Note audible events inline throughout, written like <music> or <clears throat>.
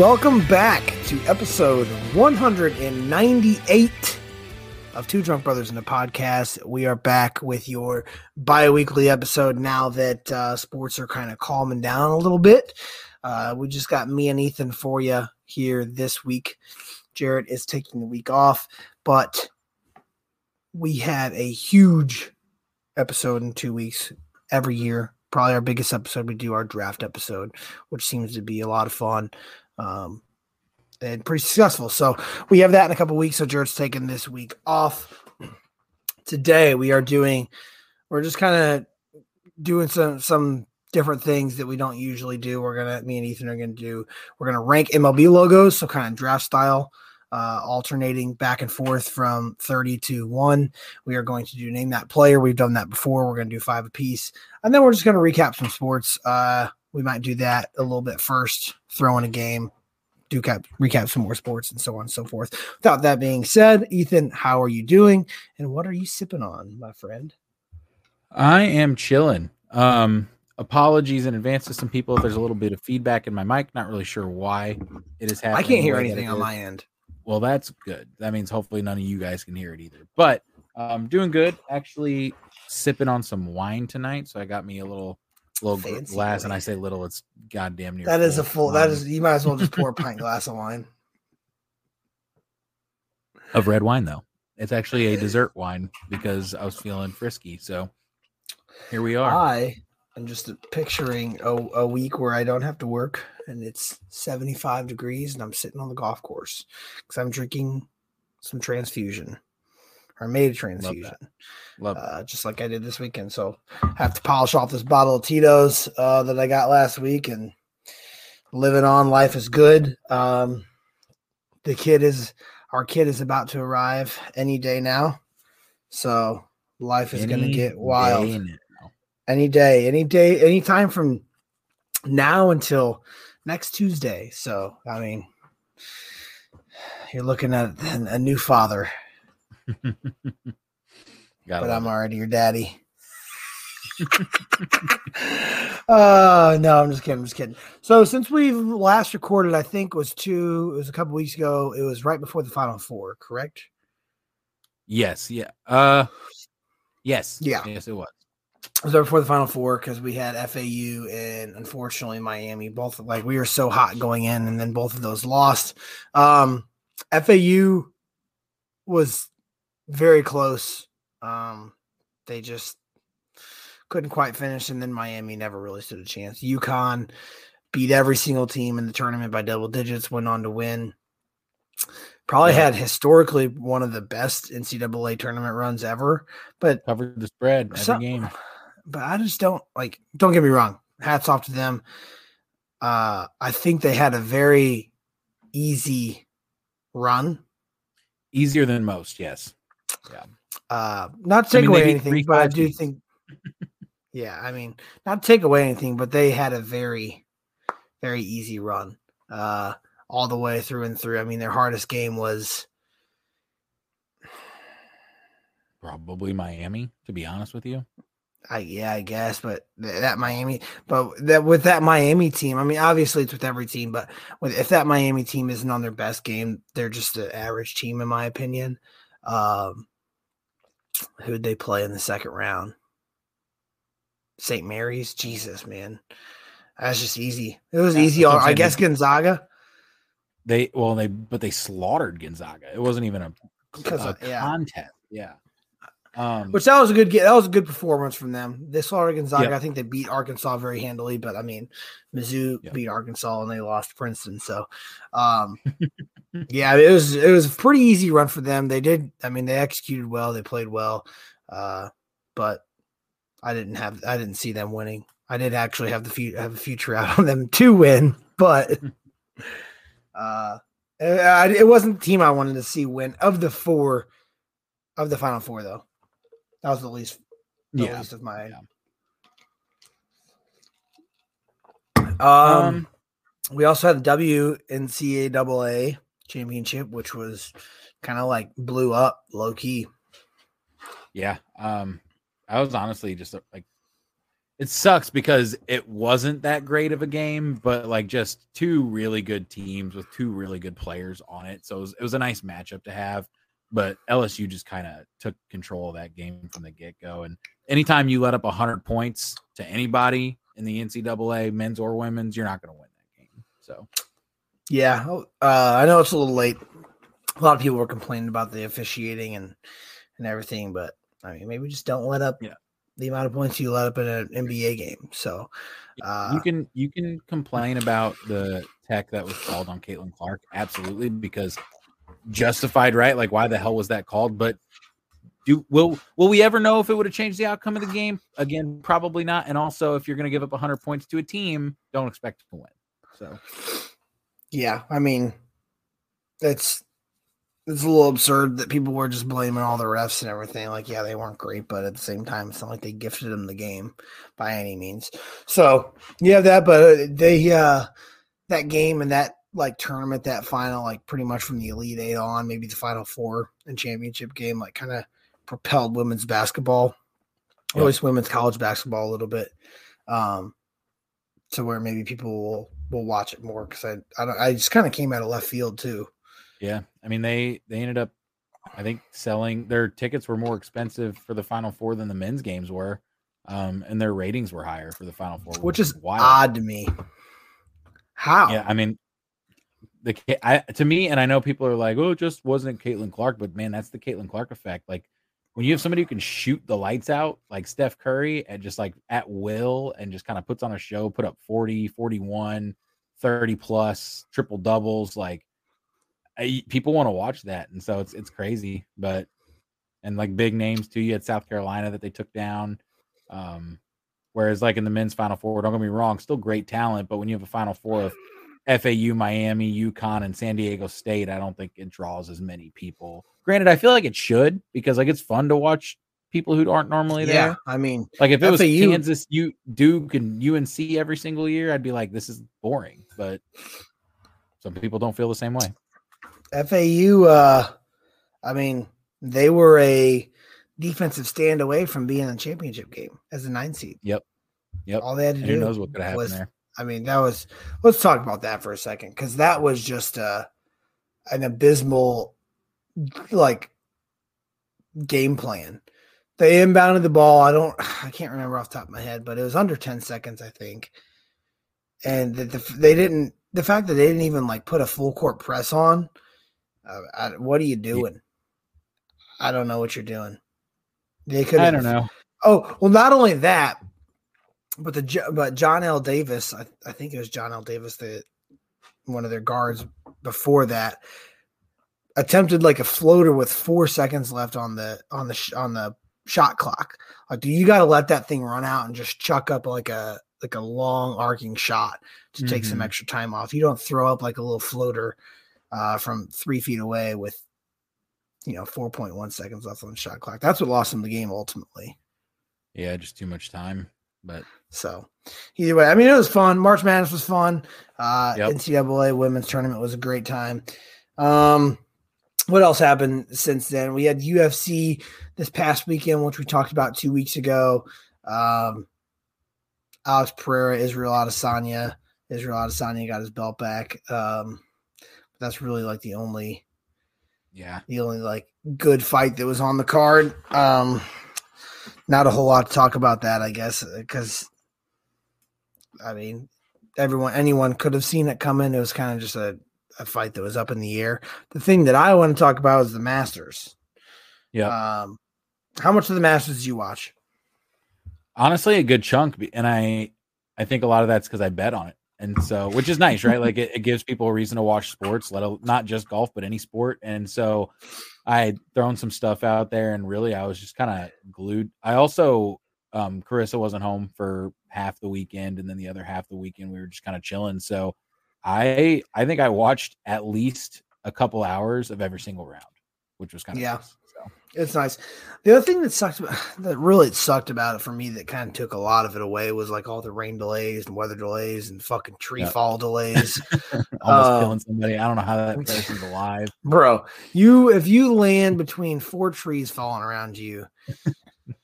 Welcome back to episode 198 of Two Drunk Brothers in the podcast. We are back with your bi weekly episode now that uh, sports are kind of calming down a little bit. Uh, we just got me and Ethan for you here this week. Jared is taking the week off, but we have a huge episode in two weeks every year. Probably our biggest episode. We do our draft episode, which seems to be a lot of fun um, and pretty successful. So we have that in a couple weeks. So Jared's taking this week off. Today we are doing. We're just kind of doing some some different things that we don't usually do. We're gonna me and Ethan are gonna do. We're gonna rank MLB logos, so kind of draft style uh, alternating back and forth from 30 to 1. We are going to do name that player. We've done that before. We're going to do five apiece. And then we're just going to recap some sports. Uh, we might do that a little bit first, throw in a game, do cap, recap some more sports, and so on and so forth. Without that being said, Ethan, how are you doing? And what are you sipping on, my friend? I am chilling. Um, apologies in advance to some people if there's a little bit of feedback in my mic. Not really sure why it is happening. I can't hear anything on my end. Well, that's good. That means hopefully none of you guys can hear it either. But um, doing good. Actually, sipping on some wine tonight. So I got me a little little Fancy glass, and I say little. It's goddamn near. That is a full. That is. You might as well just pour a pint <laughs> glass of wine. Of red wine, though. It's actually a <laughs> dessert wine because I was feeling frisky. So here we are. I am just picturing a, a week where I don't have to work and it's 75 degrees and I'm sitting on the golf course because I'm drinking some transfusion or made a transfusion. Love, Love uh, just like I did this weekend. So I have to polish off this bottle of Tito's uh, that I got last week and living on. Life is good. Um, the kid is our kid is about to arrive any day now. So life is going to get wild. Any day, any day, any time from now until next Tuesday. So, I mean, you're looking at a new father. <laughs> but I'm already your daddy. <laughs> uh no, I'm just kidding. I'm just kidding. So since we last recorded, I think was two. It was a couple weeks ago. It was right before the final four, correct? Yes. Yeah. Uh. Yes. Yeah. Yes, it was It was there before the final four because we had FAU and unfortunately Miami. Both like we were so hot going in, and then both of those lost. Um, FAU was very close. Um, they just couldn't quite finish, and then Miami never really stood a chance. UConn beat every single team in the tournament by double digits, went on to win. Probably yeah. had historically one of the best NCAA tournament runs ever, but covered the spread every some, game but I just don't like. Don't get me wrong. Hats off to them. Uh, I think they had a very easy run. Easier than most, yes. Yeah. Uh, not to take I mean, away anything, but I do think. <laughs> yeah, I mean, not to take away anything, but they had a very, very easy run. Uh, all the way through and through. I mean, their hardest game was probably Miami, to be honest with you. I yeah, I guess, but that Miami, but that with that Miami team, I mean, obviously it's with every team, but with if that Miami team isn't on their best game, they're just an average team in my opinion. Um, who'd they play in the second round? St. Mary's, Jesus, man, that's just easy. It was easy. I guess Gonzaga. They well, they but they slaughtered Gonzaga. It wasn't even a, a yeah. contest. Yeah. Um, Which that was a good that was a good performance from them. They slaughtered Gonzaga. I think they beat Arkansas very handily, but I mean, Mizzou beat Arkansas and they lost Princeton. So, um, <laughs> yeah, it was it was a pretty easy run for them. They did. I mean, they executed well. They played well, uh, but I didn't have I didn't see them winning. I did actually have the fu- have a future <laughs> out on them to win, but <laughs> uh, it wasn't the team I wanted to see win of the four of the final four though. That was the least, the yeah. least of my. Yeah. Um, um, we also had the WNCAA championship, which was kind of like blew up low key. Yeah. Um, I was honestly just like, it sucks because it wasn't that great of a game, but like just two really good teams with two really good players on it. So it was, it was a nice matchup to have. But LSU just kind of took control of that game from the get go. And anytime you let up 100 points to anybody in the NCAA, men's or women's, you're not going to win that game. So, yeah, uh, I know it's a little late. A lot of people were complaining about the officiating and and everything, but I mean, maybe just don't let up yeah the amount of points you let up in an NBA game. So uh, you can you can complain about the tech that was called on Caitlin Clark, absolutely, because justified, right? Like, why the hell was that called? But do will will we ever know if it would have changed the outcome of the game? Again, probably not. And also, if you're going to give up 100 points to a team, don't expect to win. So, yeah, I mean, it's it's a little absurd that people were just blaming all the refs and everything. Like, yeah, they weren't great, but at the same time, it's not like they gifted them the game by any means. So you have that, but they uh that game and that like tournament, that final, like pretty much from the Elite Eight on, maybe the Final Four and championship game, like kind of propelled women's basketball, or at least women's college basketball a little bit, um, to where maybe people will will watch it more because I I, don't, I just kind of came out of left field too. Yeah, I mean they they ended up, I think selling their tickets were more expensive for the Final Four than the men's games were, um, and their ratings were higher for the Final Four, which, which is wild. odd to me. How? Yeah, I mean, the I to me, and I know people are like, "Oh, it just wasn't Caitlin Clark," but man, that's the Caitlin Clark effect. Like when you have somebody who can shoot the lights out, like Steph Curry, and just like at will, and just kind of puts on a show, put up 40, 41, 30 plus triple doubles, like I, people want to watch that, and so it's it's crazy. But and like big names too. You had South Carolina that they took down. Um, whereas like in the men's Final Four, don't get me wrong, still great talent, but when you have a Final Four of FAU, Miami, UConn, and San Diego State, I don't think it draws as many people. Granted, I feel like it should because like it's fun to watch people who aren't normally there. Yeah, I mean, like if it FAU, was Kansas, you Duke, and UNC every single year, I'd be like, this is boring. But some people don't feel the same way. FAU, uh, I mean, they were a defensive stand away from being in the championship game as a nine seed. Yep. Yep. All they had to and do who knows what could happen was, there. I mean, that was let's talk about that for a second, because that was just uh an abysmal like game plan. They inbounded the ball. I don't <sighs> I can't remember off the top of my head, but it was under 10 seconds, I think. And the, the, they didn't the fact that they didn't even like put a full court press on uh, I, what are you doing? I don't know what you're doing. They could. I don't know. Oh well, not only that, but the but Johnell Davis, I, I think it was Johnell Davis, the one of their guards before that, attempted like a floater with four seconds left on the on the on the shot clock. Like, do you got to let that thing run out and just chuck up like a like a long arcing shot to take mm-hmm. some extra time off? You don't throw up like a little floater uh, from three feet away with you know 4.1 seconds left on the shot clock. That's what lost him the game ultimately. Yeah, just too much time. But so either way, I mean, it was fun. March Madness was fun. Uh, yep. NCAA women's tournament was a great time. Um, what else happened since then? We had UFC this past weekend, which we talked about two weeks ago. Um, Alex Pereira, Israel Adesanya. Israel Adesanya got his belt back. Um, that's really like the only yeah the only like good fight that was on the card um not a whole lot to talk about that i guess because i mean everyone anyone could have seen it coming. It was kind of just a, a fight that was up in the air. The thing that i want to talk about is the masters. Yeah. Um how much of the masters did you watch? Honestly a good chunk and i i think a lot of that's because i bet on it. And so which is nice right? Like it, it, gives people a reason to watch sports let alone not just golf but any sport. And so i had thrown some stuff out there and really i was just kind of glued. I also um carissa wasn't home for half the weekend and then the other half the weekend we were just kind of chilling. So i i think i watched at least a couple hours of every single round which was kind of yeah. nice. It's nice. The other thing that sucked <sighs> that really sucked about it for me that kind of took a lot of it away was like all the rain delays and weather delays and fucking tree yep. fall delays. <laughs> Almost um, killing somebody. I don't know how that <laughs> person's alive. Bro, you if you land between four trees falling around you, <laughs>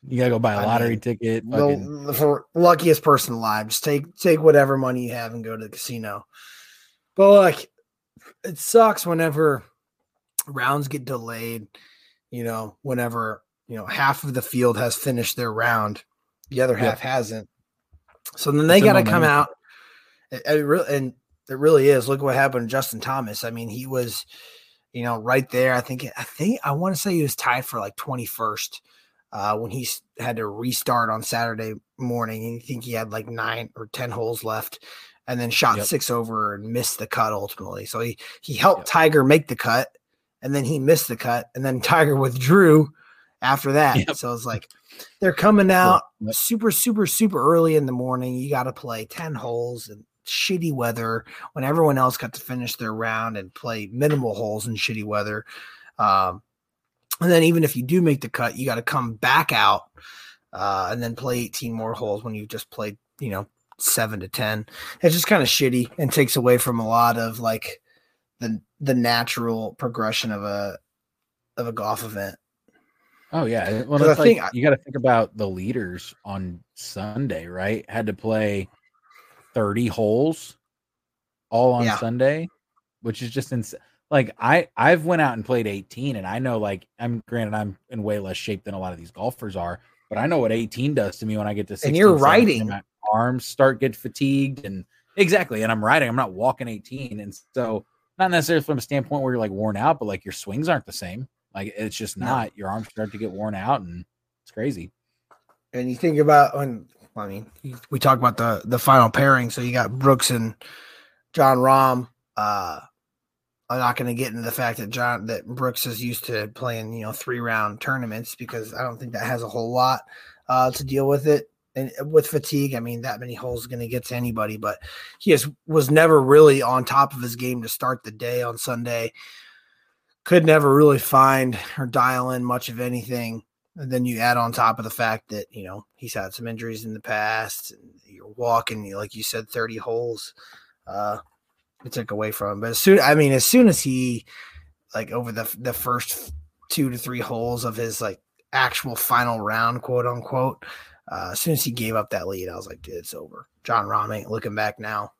You gotta go buy a lottery mean, ticket. The, for luckiest person alive, just take take whatever money you have and go to the casino. But like, it sucks whenever rounds get delayed. You know, whenever you know half of the field has finished their round, the other half hasn't. So then they got to come out. It, it really, and it really is. Look what happened to Justin Thomas. I mean, he was, you know, right there. I think, I think, I want to say he was tied for like 21st uh, when he had to restart on Saturday morning. I think he had like nine or 10 holes left and then shot yep. six over and missed the cut ultimately. So he, he helped yep. Tiger make the cut and then he missed the cut and then Tiger withdrew after that. Yep. So it's like they're coming out super, super, super early in the morning. You got to play 10 holes and shitty weather when everyone else got to finish their round and play minimal holes in shitty weather. Um, and then even if you do make the cut, you got to come back out uh, and then play 18 more holes when you've just played, you know, seven to 10. It's just kind of shitty and takes away from a lot of like the the natural progression of a of a golf event. Oh yeah, well, I like, think you got to think about the leaders on Sunday, right? Had to play thirty holes all on yeah. Sunday, which is just insane. Like I, I've went out and played eighteen, and I know, like, I'm granted, I'm in way less shape than a lot of these golfers are, but I know what eighteen does to me when I get to. 16, and you're riding. My arms start get fatigued, and exactly, and I'm riding. I'm not walking eighteen, and so not necessarily from a standpoint where you're like worn out, but like your swings aren't the same. Like it's just not. No. Your arms start to get worn out, and it's crazy. And you think about when I mean, we talk about the the final pairing. So you got Brooks and Jon Rahm. Uh, I'm not going to get into the fact that John that Brooks is used to playing, you know, three round tournaments because I don't think that has a whole lot uh, to deal with it. And with fatigue, I mean, that many holes is going to get to anybody. But he was never really on top of his game to start the day on Sunday could never really find or dial in much of anything. And then you add on top of the fact that, you know, he's had some injuries in the past. You're walking, like you said, 30 holes. Uh, it took away from him. But as soon, I mean, as soon as he, like, over the the first two to three holes of his, like, actual final round, quote unquote, uh, as soon as he gave up that lead, I was like, dude, it's over. Jon Rahm ain't looking back now.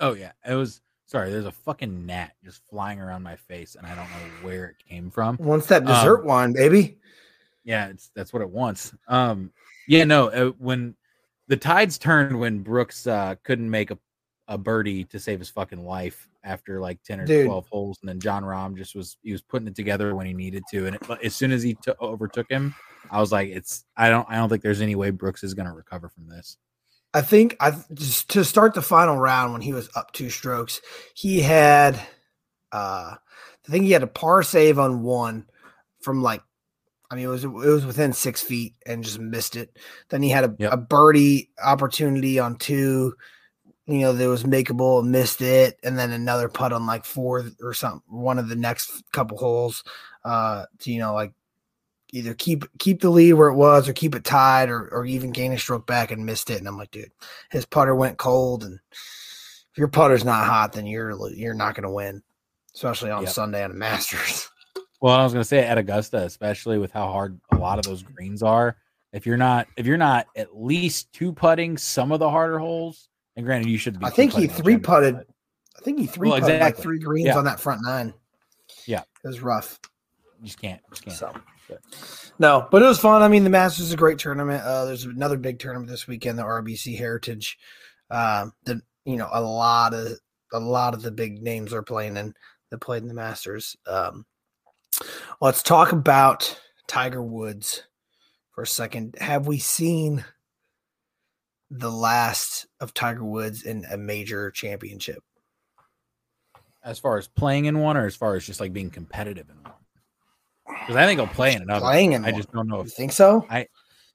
Oh, yeah. It was Sorry, there's a fucking gnat just flying around my face, and I don't know where it came from. Wants that dessert um, wine, baby. Yeah, it's that's what it wants. Um, yeah, no, uh, when the tides turned when Brooks uh, couldn't make a, a birdie to save his fucking life after like 10 or Dude. 12 holes and then Jon Rahm just was he was putting it together when he needed to and it, as soon as he t- overtook him I was like it's I don't I don't think there's any way Brooks is going to recover from this. I think I just to start the final round when he was up two strokes, he had uh I think he had a par save on one from like I mean it was it was within six feet and just missed it. Then he had a, yep. a birdie opportunity on two, you know, that was makeable and missed it, and then another putt on like four or something, one of the next couple holes, uh, to you know, like either keep keep the lead where it was or keep it tied or or even gain a stroke back and missed it. And I'm like, dude, his putter went cold, and if your putter's not hot, then you're you're not going to win, especially on yep. Sunday on the Masters. <laughs> Well, I was going to say at Augusta, especially with how hard a lot of those greens are. If you're not if you're not at least two putting some of the harder holes, and granted you should be. I think he three putted. I think he three well, putted exactly. like three greens yeah. on that front nine. Yeah, it was rough. You just can't. Just can't. So. No, but it was fun. I mean, the Masters is a great tournament. Uh, there's another big tournament this weekend, the RBC Heritage. Uh, that you know, a lot of a lot of the big names are playing and that played in the Masters. Um, let's talk about Tiger Woods for a second. Have we seen the last of Tiger Woods in a major championship? As far as playing in one, or as far as just like being competitive in one? Because I think he'll play in another. Playing in I just don't know. If, you think so? I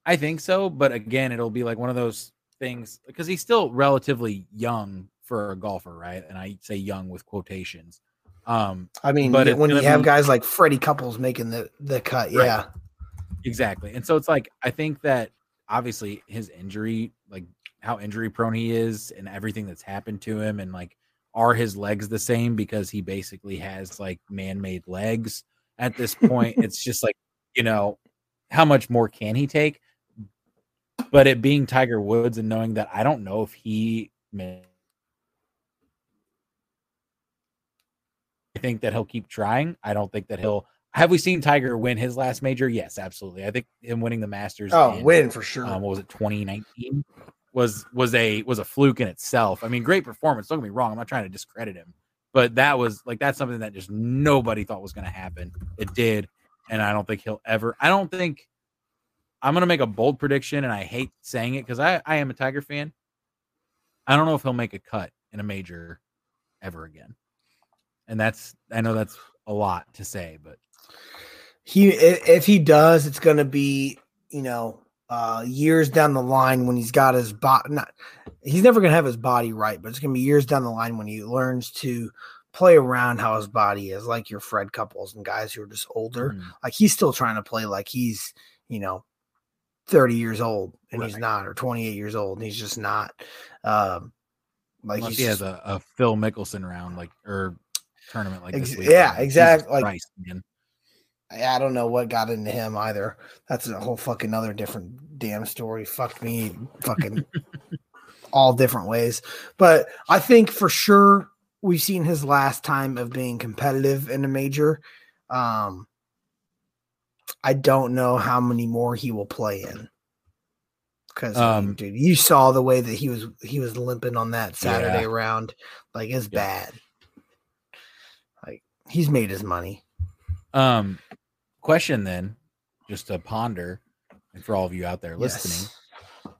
I think so, but again, it'll be like one of those things because he's still relatively young for a golfer, right? And I say young with quotations. Um, I mean, but when you have guys like Freddie Couples making the the cut, yeah, exactly. And so it's like I think that obviously his injury, like how injury prone he is, and everything that's happened to him, and like are his legs the same because he basically has like man made legs at this point. <laughs> it's just like, you know, how much more can he take? But it being Tiger Woods and knowing that I don't know if he may I think that he'll keep trying. I don't think that he'll have we seen Tiger win his last major? Yes, absolutely. I think him winning the Masters. Oh, in, win for sure. Um, what was it? 2019 was was a was a fluke in itself. I mean, great performance. Don't get me wrong. I'm not trying to discredit him, but that was like that's something that just nobody thought was going to happen. It did, and I don't think he'll ever. I don't think I'm going to make a bold prediction, and I hate saying it because I I am a Tiger fan. I don't know if he'll make a cut in a major ever again, and that's I know that's a lot to say, but he if he does, it's going to be you know uh, years down the line when he's got his body. Not he's never going to have his body right, but it's going to be years down the line when he learns to play around how his body is, like your Fred Couples and guys who are just older. Mm. Like he's still trying to play like he's you know 30 years old and right. he's not, or 28 years old and he's just not. Um, like Unless he has a, a, Phil Mickelson round, like or tournament like ex- this. Week. Yeah, exactly. Like Christ, I don't know what got into him either. That's a whole fucking other different damn story. Fucked me fucking <laughs> all different ways. But I think for sure we've seen his last time of being competitive in a major. Um I don't know how many more he will play in. Because um, dude, you saw the way that he was he was limping on that Saturday yeah. round. Like it's yeah. bad. Like he's made his money. Um Question then, just to ponder, and for all of you out there listening, yes.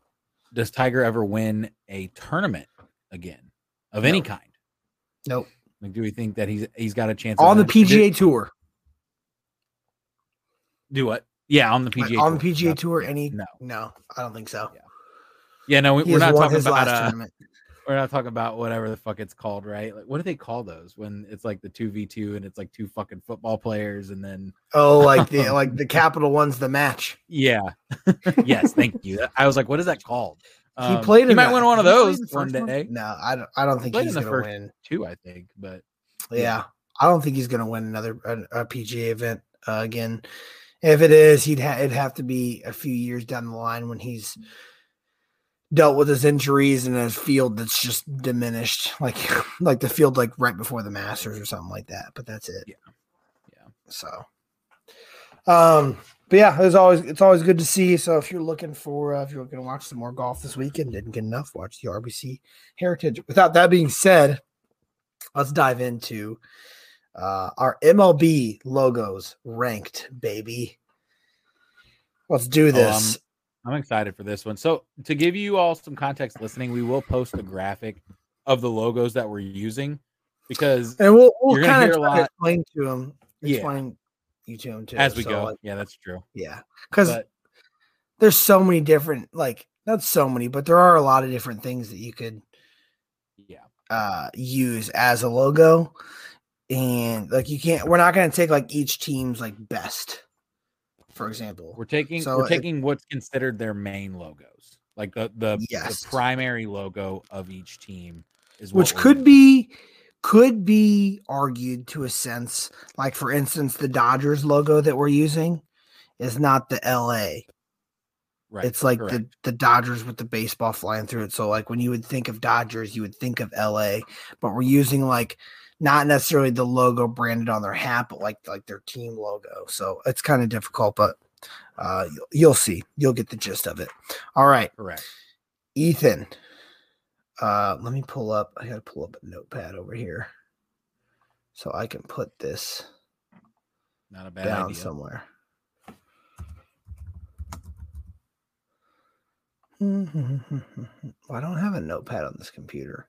does Tiger ever win a tournament again of any kind? Nope. Like, do we think that he's he's got a chance on the PGA Tour? Do what? Yeah, on the PGA like, on the PGA Tour. Any? No, no, I don't think so. Yeah, yeah no, we, are not talking about a, uh, tournament we're not talking about whatever the fuck it's called, right? Like, what do they call those when it's like the two v two and it's like two fucking football players and then oh, like the <laughs> like the Capital one's the match. Yeah. <laughs> yes, thank you. <laughs> I was like, what is that called? Um, he played. He might that. win one of those one day. One? No, I don't. I don't think he he's gonna win two. I think, but yeah, yeah I don't think he's gonna win another a, a PGA event uh, again. If it is, he'd ha- it'd have to be a few years down the line when he's dealt with his injuries in a field that's just diminished, like <laughs> like the field like right before the Masters or something like that. But that's it. Yeah, yeah. So, um, but yeah, it's always it's always good to see. So if you're looking for uh, if you're going to watch some more golf this weekend, didn't get enough, watch the RBC Heritage. Without that being said, let's dive into uh, our MLB logos ranked, baby. Let's do this. Um, I'm excited for this one. So, to give you all some context listening, we will post a graphic of the logos that we're using because and we'll, we'll kind of explain to them, explain yeah. you to them too as we so, go. Like, yeah, that's true. Yeah, because there's so many different, like not so many, but there are a lot of different things that you could, yeah, uh, use as a logo, and like you can't. We're not going to take like each team's like best for example. We're taking so we're taking it, what's considered their main logos, like the the, yes. the primary logo of each team is which could be could be argued to a sense. Like for instance, the Dodgers logo that we're using is not the LA. Right. It's like correct. the the Dodgers with the baseball flying through it. So like when you would think of Dodgers, you would think of LA, but we're using like not necessarily the logo branded on their hat, but like like their team logo. So it's kind of difficult, but uh, you'll see. You'll get the gist of it. All right, correct. Ethan, uh, let me pull up. I got to pull up a notepad over here so I can put this not a bad down idea. somewhere. <laughs> well, I don't have a notepad on this computer.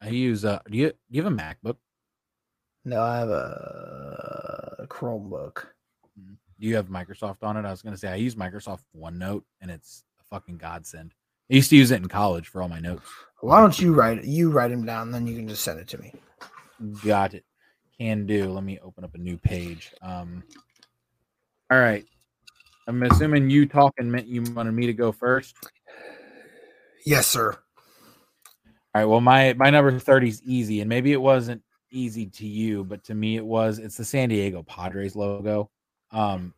I use uh do you do you have a MacBook? No, I have a Chromebook. Mm-hmm. Do you have Microsoft on it? I was gonna say I use Microsoft OneNote and it's a fucking godsend. I used to use it in college for all my notes. Why don't you write it? You write them down, and then you can just send it to me. Got it. Can do. Let me open up a new page. Um all right. I'm assuming you talking meant you wanted me to go first. Yes, sir. All right. Well, my my number thirty is easy, and maybe it wasn't easy to you, but to me it was. It's the San Diego Padres logo. Um,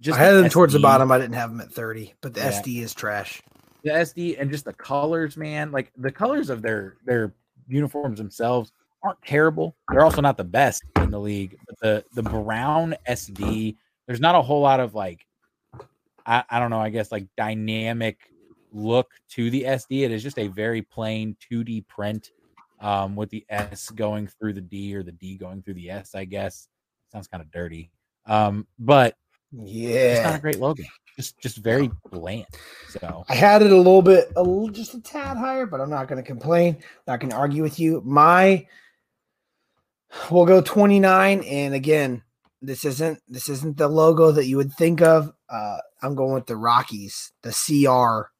just I had them towards the bottom. I didn't have them at 30, but the yeah. SD is trash. The SD and just the colors, man. Like the colors of their their uniforms themselves aren't terrible. They're also not the best in the league. But the the brown SD, there's not a whole lot of like I, I don't know, I guess like dynamic look to the SD. It is just a very plain 2D print um, with the S going through the D or the D going through the S, I guess. Sounds kind of dirty. Um, but yeah, it's not a great logo. Just just very bland. So I had it a little bit, a little, just a tad higher, but I'm not going to complain. Not going to argue with you. My we'll go 29, and again, this isn't this isn't the logo that you would think of. Uh, I'm going with the Rockies, the CR.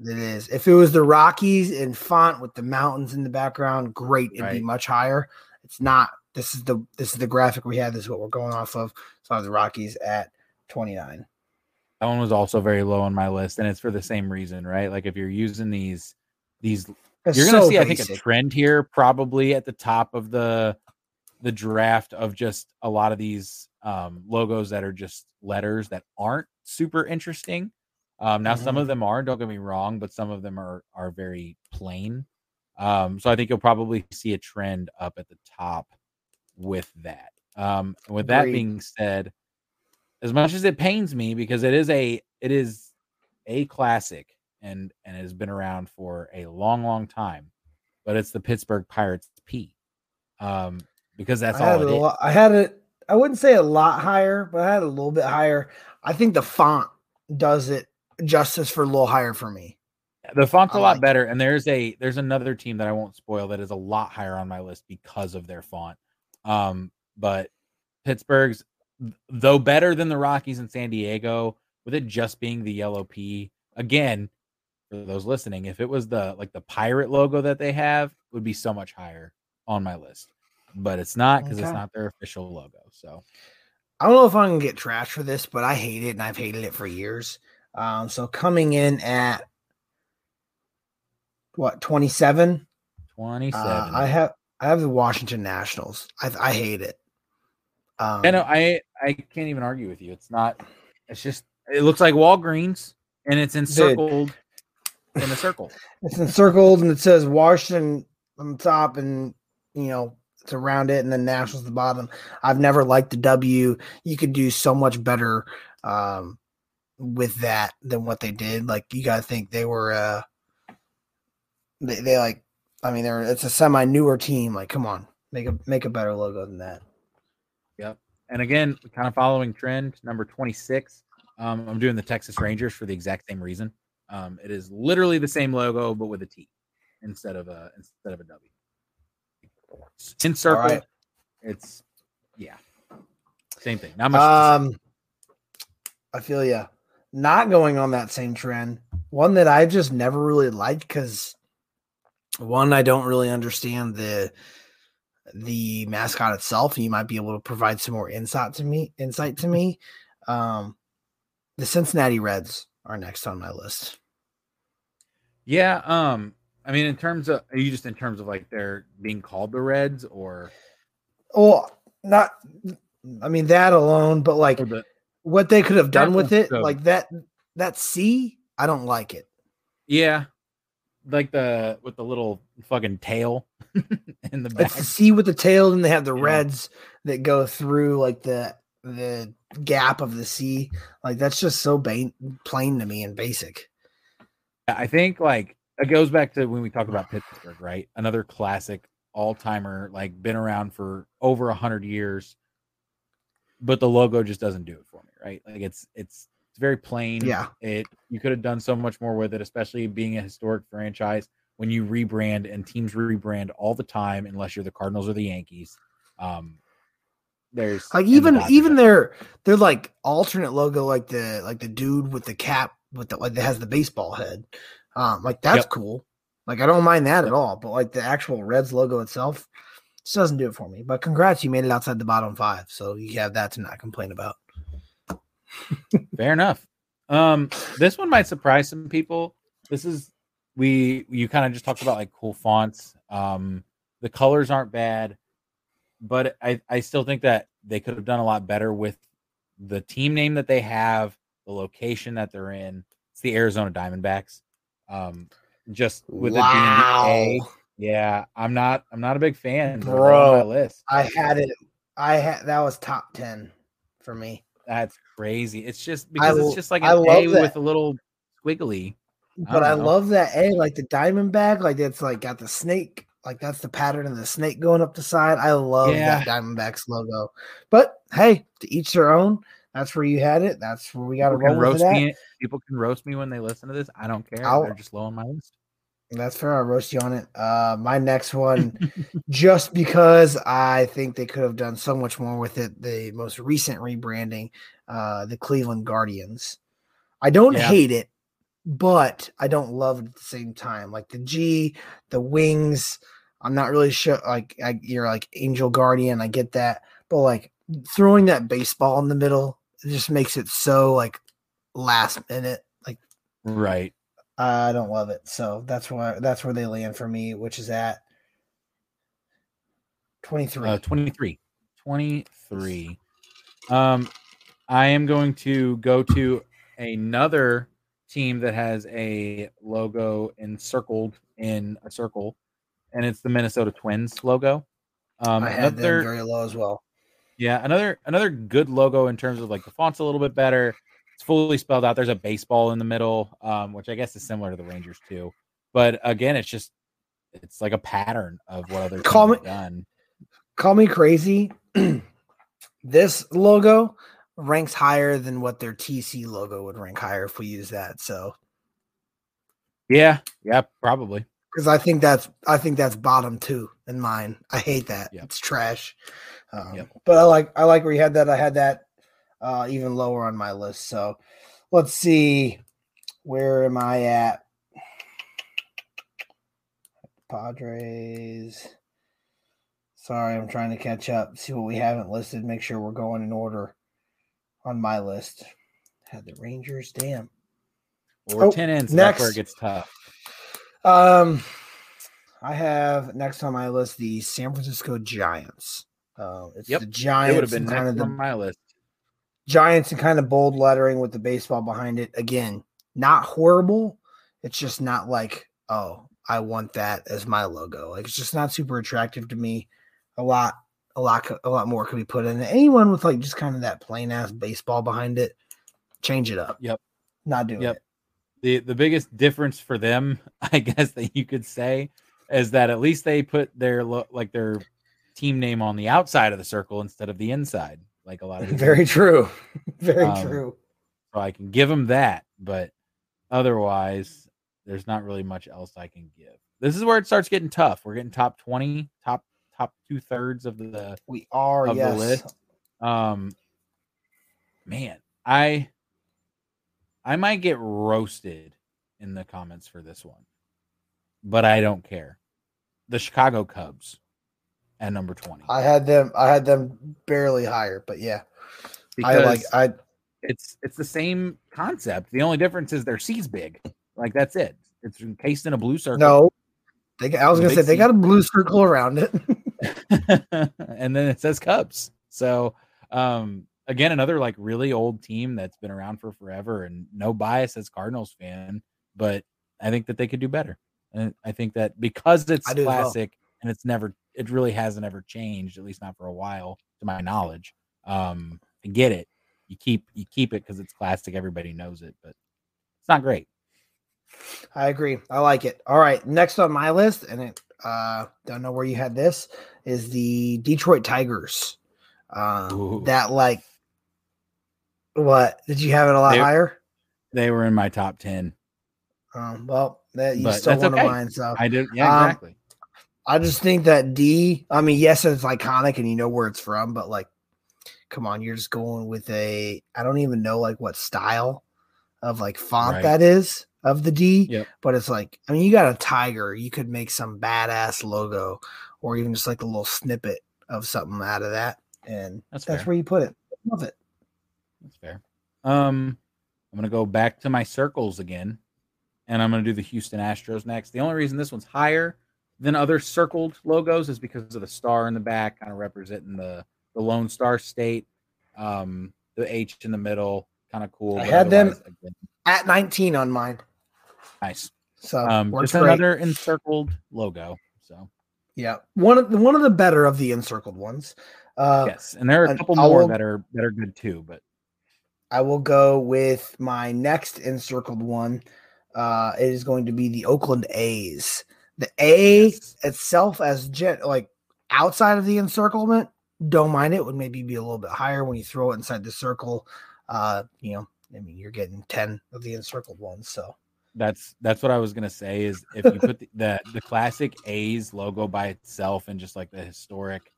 It is. If it was the Rockies in font with the mountains in the background, great. It'd right. be much higher. It's not. This is the this is the graphic we have. This is what we're going off of. So I have the Rockies at 29. That one was also very low on my list, and it's for the same reason, right? Like if you're using these these, you're gonna so see, basic. I think, a trend here probably at the top of the the draft of just a lot of these um, logos that are just letters that aren't super interesting. Um, now, mm-hmm. some of them are. Don't get me wrong, but some of them are are very plain. Um, so I think you'll probably see a trend up at the top with that. Um, with that being said, as much as it pains me because it is a it is a classic and and has been around for a long, long time, but it's the Pittsburgh Pirates P. Um, because that's I all it I had it. I wouldn't say a lot higher, but I had a little bit higher. I think the font does it justice for a little higher for me. The font's a lot like better, it. and there's a there's another team that I won't spoil that is a lot higher on my list because of their font. Um, but Pittsburgh's though better than the Rockies in San Diego, with it just being the yellow P again. For those listening, if it was the like the pirate logo that they have, would be so much higher on my list but it's not because okay. it's not their official logo. So I don't know if I can get trash for this, but I hate it and I've hated it for years. Um, so coming in at what 27? 27. Uh, I have I have the Washington Nationals. I I hate it. Um, I know I I can't even argue with you. It's not. It's just it looks like Walgreens and it's encircled dude. in a circle. <laughs> It's encircled and it says Washington on the top and you know it's around it and then Nationals the bottom. I've never liked the W. You could do so much better um, with that than what they did. Like you got to think they were uh, they, they like I mean they're it's a semi newer team. Like come on, make a make a better logo than that. Yep. And again, kind of following trend number 26. Um, I'm doing the Texas Rangers for the exact same reason. Um, it is literally the same logo but with a T instead of a instead of a W in circle. Right. It's yeah, same thing. Not much. Um, I feel yeah. Not going on that same trend. One that I've just never really liked because one, I don't really understand the the mascot itself. You might be able to provide some more insight to me. Insight to me. Um, the Cincinnati Reds are next on my list. Yeah, um, I mean, in terms of are you just in terms of like they're being called the Reds or? Well, not. I mean that alone, but like the, what they could have done with it, so, like that that C, I don't like it. Yeah, like the with the little fucking tail <laughs> in the back. It's the C with the tail, and they have the yeah. Reds that go through like the the gap of the C. Like that's just so ba- plain to me and basic. I think like it goes back to when we talk about Pittsburgh, right? Another classic all timer, like been around for over a hundred years, but the logo just doesn't do it for me, right? Like it's it's it's very plain. Yeah. It you could have done so much more with it, especially being a historic franchise when you rebrand and teams rebrand all the time, unless you're the Cardinals or the Yankees. Um, there's like even even their their like alternate logo, like the like the dude with the cap with the like that has the baseball head. Um, like that's yep. cool. Like I don't mind that at all. But like the actual Reds logo itself just doesn't do it for me. But congrats, you made it outside the bottom five, so you have that to not complain about. Fair enough. Um, this one might surprise some people. This is we you kind of just talked about like cool fonts. Um, the colors aren't bad, but I I still think that they could have done a lot better with the team name that they have, the location that they're in. It's the Arizona Diamondbacks. Um, just with wow. it being the A, yeah, I'm not. I'm not a big fan, bro. list. I had it. I had that was top ten for me. That's crazy. It's just because I, it's just like an A that. with a little squiggly. But I, I love that A, like the diamond Diamondback, like it's like got the snake, like that's the pattern of the snake going up the side. I love yeah. that Diamondbacks logo. But hey, to each their own. That's where you had it. That's where we got to roll roast me. People can roast me when they listen to this. I don't care. I'll, They're just low on my list. That's fair. I'll roast you on it. Uh, my next one, <laughs> just because I think they could have done so much more with it. The most recent rebranding, uh, the Cleveland Guardians. I don't yeah. hate it, but I don't love it at the same time. Like the G, the wings. I'm not really sure. Like I, you're like Angel Guardian. I get that, but like throwing that baseball in the middle it just makes it so like last minute. Like right. I don't love it. So that's why that's where they land for me, which is at 23. Uh, 23. 23. Um, I am going to go to another team that has a logo encircled in a circle, and it's the Minnesota Twins logo. Um, I had another, them very low as well. Yeah, another another good logo in terms of like the font's a little bit better. It's fully spelled out. There's a baseball in the middle, um, which I guess is similar to the Rangers too. But again, it's just it's like a pattern of what other call me done. Call me crazy. <clears throat> this logo ranks higher than what their TC logo would rank higher if we use that. So yeah, yeah, probably. Because I think that's I think that's bottom two in mine. I hate that. Yep. It's trash. Um, yep. But I like I like where you had that. I had that uh, even lower on my list. So let's see, where am I at? Padres. Sorry, I'm trying to catch up. See what we haven't listed. Make sure we're going in order on my list. Had the Rangers. Damn. Or oh, tenants. Next. That's where it gets tough. Um, I have next on my list the San Francisco Giants. Uh, it's yep. the Giants. It would have been kind of the, on my list. Giants and kind of bold lettering with the baseball behind it. Again, not horrible. It's just not like, oh, I want that as my logo. Like it's just not super attractive to me. A lot, a lot, a lot more could be put in. Anyone with like just kind of that plain ass baseball behind it, change it up. Yep. Not doing yep. it. The the biggest difference for them, <laughs> I guess that you could say, is that at least they put their like their team name on the outside of the circle instead of the inside, like a lot of. <laughs> Very true. <laughs> Very um, true. So I can give them that, but otherwise, there's not really much else I can give. This is where it starts getting tough. We're getting top twenty, top top two thirds of the we are of yes. the list. Um, man, I I might get roasted in the comments for this one, but I don't care. The Chicago Cubs at number 20. I had them I had them barely higher, but yeah. Because I like I it's it's the same concept. The only difference is their C's big. Like that's it. It's encased in a blue circle. No. They I was going to say they got a blue circle around it. <laughs> <laughs> and then it says Cubs. So, um again another like really old team that's been around for forever and no bias as Cardinals fan, but I think that they could do better. And I think that because it's classic well. and it's never it really hasn't ever changed, at least not for a while, to my knowledge. Um, I get it. You keep you keep it because it's classic. Everybody knows it, but it's not great. I agree. I like it. All right, next on my list, and it uh don't know where you had this, is the Detroit Tigers. Uh, that like what did you have it a lot they, higher? They were in my top ten. Um, well, that you but still one okay. of mine. So I did. Yeah, um, exactly. I just think that D, I mean, yes, it's iconic and you know where it's from, but like, come on, you're just going with a, I don't even know like what style of like font right. that is of the D, yep. but it's like, I mean, you got a tiger, you could make some badass logo or even just like a little snippet of something out of that. And that's, that's where you put it. Love it. That's fair. Um, I'm going to go back to my circles again and I'm going to do the Houston Astros next. The only reason this one's higher than other circled logos is because of the star in the back, kind of representing the the Lone Star State. Um, the H in the middle, kind of cool. I had them again, at 19 on mine. Nice. So um, just great. another encircled logo. So yeah, one of the one of the better of the encircled ones. Uh, yes, and there are a couple more will, that are that are good too. But I will go with my next encircled one. Uh, it is going to be the Oakland A's. The A yes. itself, as jet like outside of the encirclement, don't mind it. Would maybe be a little bit higher when you throw it inside the circle. Uh, you know, I mean, you're getting ten of the encircled ones, so that's that's what I was gonna say. Is if you put the, the, the classic A's logo by itself and just like the historic,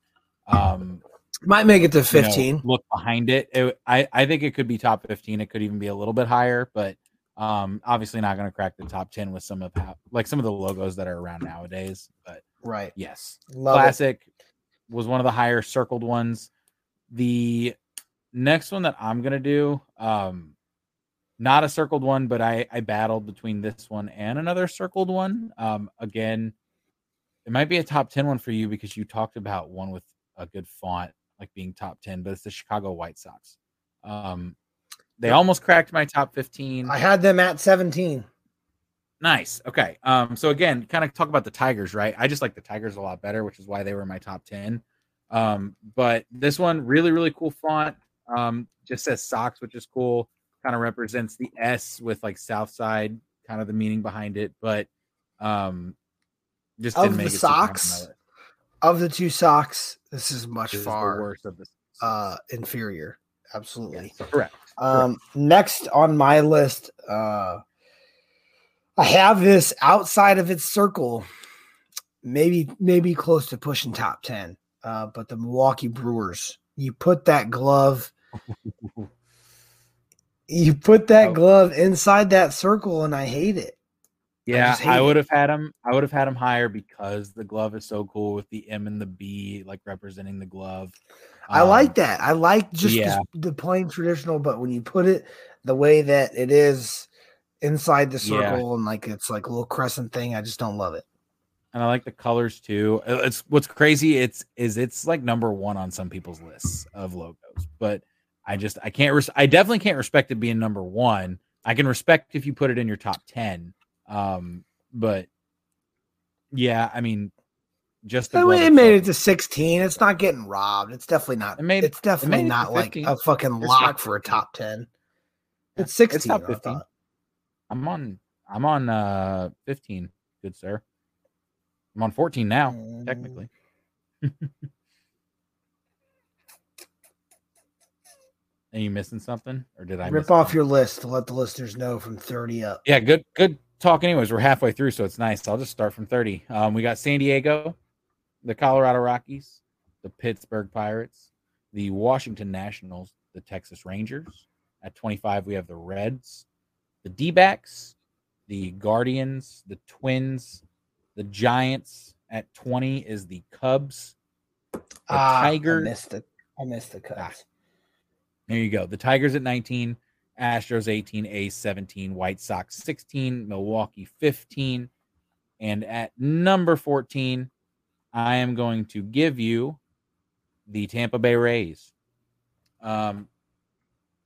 um, might make it to fifteen. You know, look behind it. it. I I think it could be top fifteen. It could even be a little bit higher, but um, obviously not going to crack the top ten with some of how, like some of the logos that are around nowadays. But right, yes, Love classic it. was one of the higher circled ones. The next one that I'm gonna do, um, not a circled one, but I I battled between this one and another circled one. Um, again, it might be a top ten one for you because you talked about one with a good font like being top ten, but it's the Chicago White Sox. Um, they almost cracked my top 15. I had them at 17. Nice. Okay. Um, so again, kind of talk about the Tigers, right? I just like the Tigers a lot better, which is why they were my top 10. Um, but this one, really, really cool font. Um, just says Sox, which is cool. Kind of represents the S with like South Side, kind of the meaning behind it. But um just of the Sox of the two Sox, this is much this far is worse of the uh inferior. Absolutely. Yes, correct. Um, next on my list, uh, I have this outside of its circle, maybe maybe close to pushing top ten. Uh, but the Milwaukee Brewers, you put that glove, <laughs> you put that oh. glove inside that circle, and I hate it. Yeah, I, I would have had him. I would have had him higher because the glove is so cool with the M and the B, like representing the glove. I um, like that. I like just yeah. the, the, plain traditional, but when you put it the way that it is inside the circle yeah. and like it's like a little crescent thing, I just don't love it. And I like the colors too. Uh, it's what's crazy. It's is it's like number one on some people's lists of logos, but I just I can't. Res- I definitely can't respect it being number one. I can respect if you put it in your top ten, um, but yeah, I mean, just the it made it to 16. It's not getting robbed. It's definitely not. It made, it's definitely it not like a fucking lock for a top 10. It's 16. It's top 15. I'm on I'm on uh 15, good sir. I'm on 14 now, mm. technically. <laughs> Are you missing something, or did I rip off your list to let the listeners know from 30 up? Yeah, good, good talk. Anyways, we're halfway through, so it's nice. I'll just start from 30. Um, we got San Diego, the Colorado Rockies, the Pittsburgh Pirates, the Washington Nationals, the Texas Rangers. At 25, we have the Reds, the D backs, the Guardians, the Twins, the Giants. At 20 is the Cubs, the ah, Tigers. I missed the, I missed the Cubs. Ah, there you go. The Tigers at 19, Astros 18, A's 17, White Sox 16, Milwaukee 15. And at number 14, I am going to give you the Tampa Bay Rays. Um,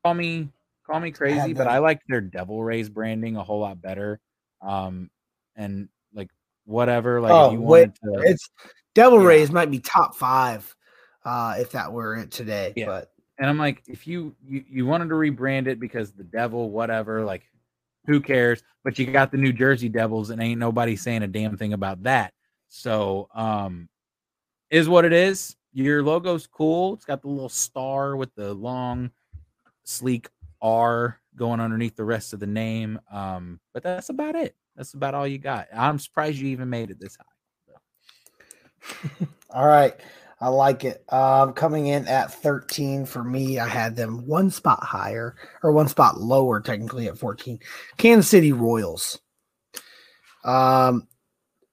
call me call me crazy, but I like their Devil Rays branding a whole lot better. Um, and like whatever, like oh, wait, to, it's Devil yeah. Rays might be top five uh, if that were it today. Yeah. But and I'm like, if you, you you wanted to rebrand it because the Devil, whatever, like who cares? But you got the New Jersey Devils, and ain't nobody saying a damn thing about that. So, um, is what it is. Your logo's cool. It's got the little star with the long, sleek R going underneath the rest of the name. Um, but that's about it. That's about all you got. I'm surprised you even made it this high. <laughs> all right. I like it. Um, coming in at 13 for me, I had them one spot higher or one spot lower, technically at 14. Kansas City Royals. Um,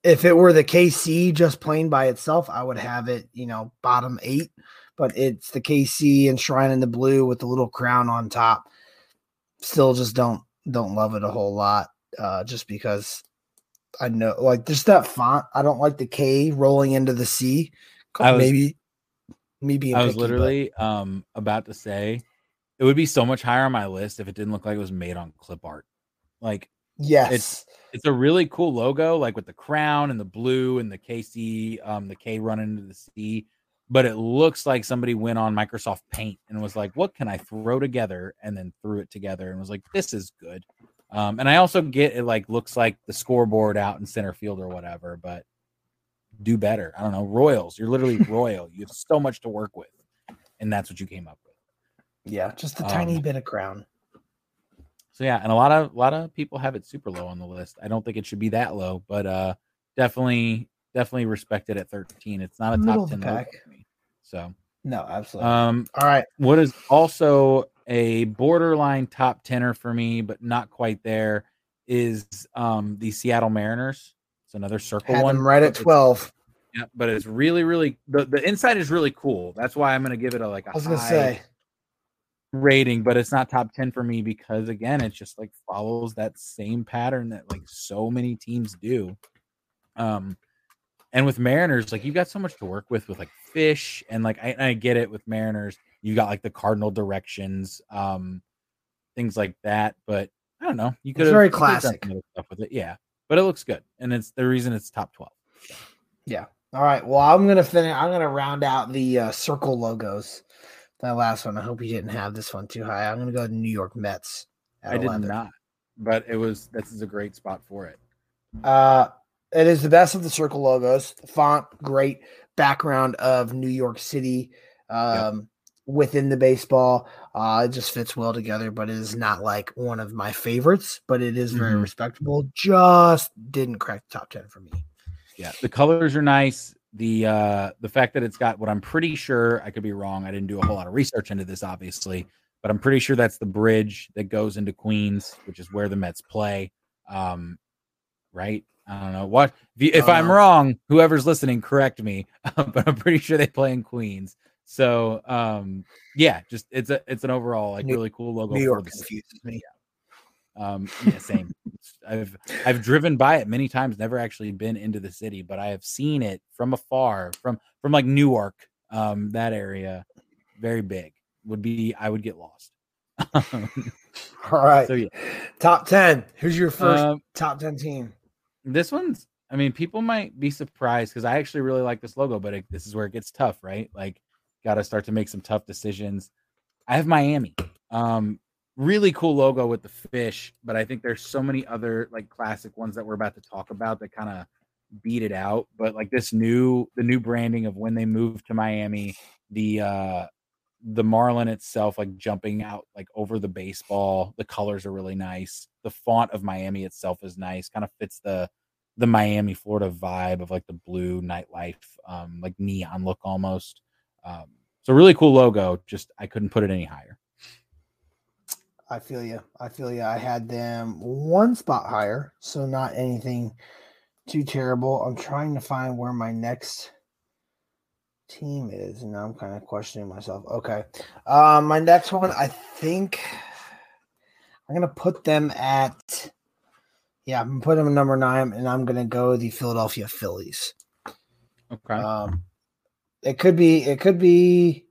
if it were the KC just playing by itself, I would have it, you know, bottom eight. But it's the KC enshrined in the blue with the little crown on top. Still, just don't don't love it a whole lot. Uh, just because I know, like, there's that font. I don't like the K rolling into the C. Was, maybe, maybe I was picky, literally but. um about to say it would be so much higher on my list if it didn't look like it was made on clip art. Like yes, it's it's a really cool logo, like with the crown and the blue and the KC, um, the K running into the C. But it looks like somebody went on Microsoft Paint and was like, "What can I throw together?" and then threw it together and was like, "This is good." Um, and I also get it like looks like the scoreboard out in center field or whatever, but do better. I don't know. Royals, you're literally <laughs> royal. You have so much to work with, and that's what you came up with. Yeah, just a tiny um, bit of crown. So yeah, and a lot of a lot of people have it super low on the list. I don't think it should be that low, but uh definitely definitely respected at 13. It's not a Middle top 10 pack. So no, absolutely. Um all right. What is also a borderline top tenner for me, but not quite there, is um the Seattle Mariners. It's another circle Had one. right at 12. Yeah, but it's really, really the, the inside is really cool. That's why I'm gonna give it a like a I was gonna say rating, but it's not top 10 for me because again, it just like follows that same pattern that like so many teams do. Um and with Mariners, like you've got so much to work with with like fish and like I, I get it with Mariners, you got like the cardinal directions, um things like that, but I don't know. You could have very classic stuff with it, yeah. But it looks good, and it's the reason it's top twelve. Yeah. All right. Well, I'm gonna finish. I'm gonna round out the uh, circle logos that last one. I hope you didn't have this one too high. I'm going to go to New York Mets. I 11. did not, but it was this is a great spot for it. Uh, it is the best of the circle logos. Font, great background of New York City um, yep. within the baseball. Uh, it just fits well together, but it is not like one of my favorites, but it is very mm-hmm. respectable. Just didn't crack the top 10 for me. Yeah, the colors are nice the uh the fact that it's got what I'm pretty sure I could be wrong. I didn't do a whole lot of research into this, obviously, but I'm pretty sure that's the bridge that goes into Queens, which is where the Mets play. Um, right? I don't know what if, you, if I'm wrong. Whoever's listening, correct me. <laughs> but I'm pretty sure they play in Queens. So um, yeah, just it's a it's an overall like really cool logo. New York confuses me. Yeah. Um, yeah, same. I've I've driven by it many times, never actually been into the city, but I have seen it from afar, from from like Newark, um, that area, very big. Would be I would get lost. <laughs> All right. So yeah, top ten. Who's your first um, top ten team? This one's. I mean, people might be surprised because I actually really like this logo, but it, this is where it gets tough, right? Like, got to start to make some tough decisions. I have Miami. Um, really cool logo with the fish, but I think there's so many other like classic ones that we're about to talk about that kind of beat it out. But like this new the new branding of when they moved to Miami, the uh the Marlin itself like jumping out like over the baseball, the colors are really nice. The font of Miami itself is nice, kind of fits the the Miami, Florida vibe of like the blue nightlife, um, like neon look almost. Um, so really cool logo. Just I couldn't put it any higher. I feel you. I feel you. I had them one spot higher, so not anything too terrible. I'm trying to find where my next team is, and now I'm kind of questioning myself. Okay, um, my next one, I think I'm gonna put them at. Yeah, I'm gonna put them at number nine, and I'm gonna go the Philadelphia Phillies. Okay. Um, it could be. It could be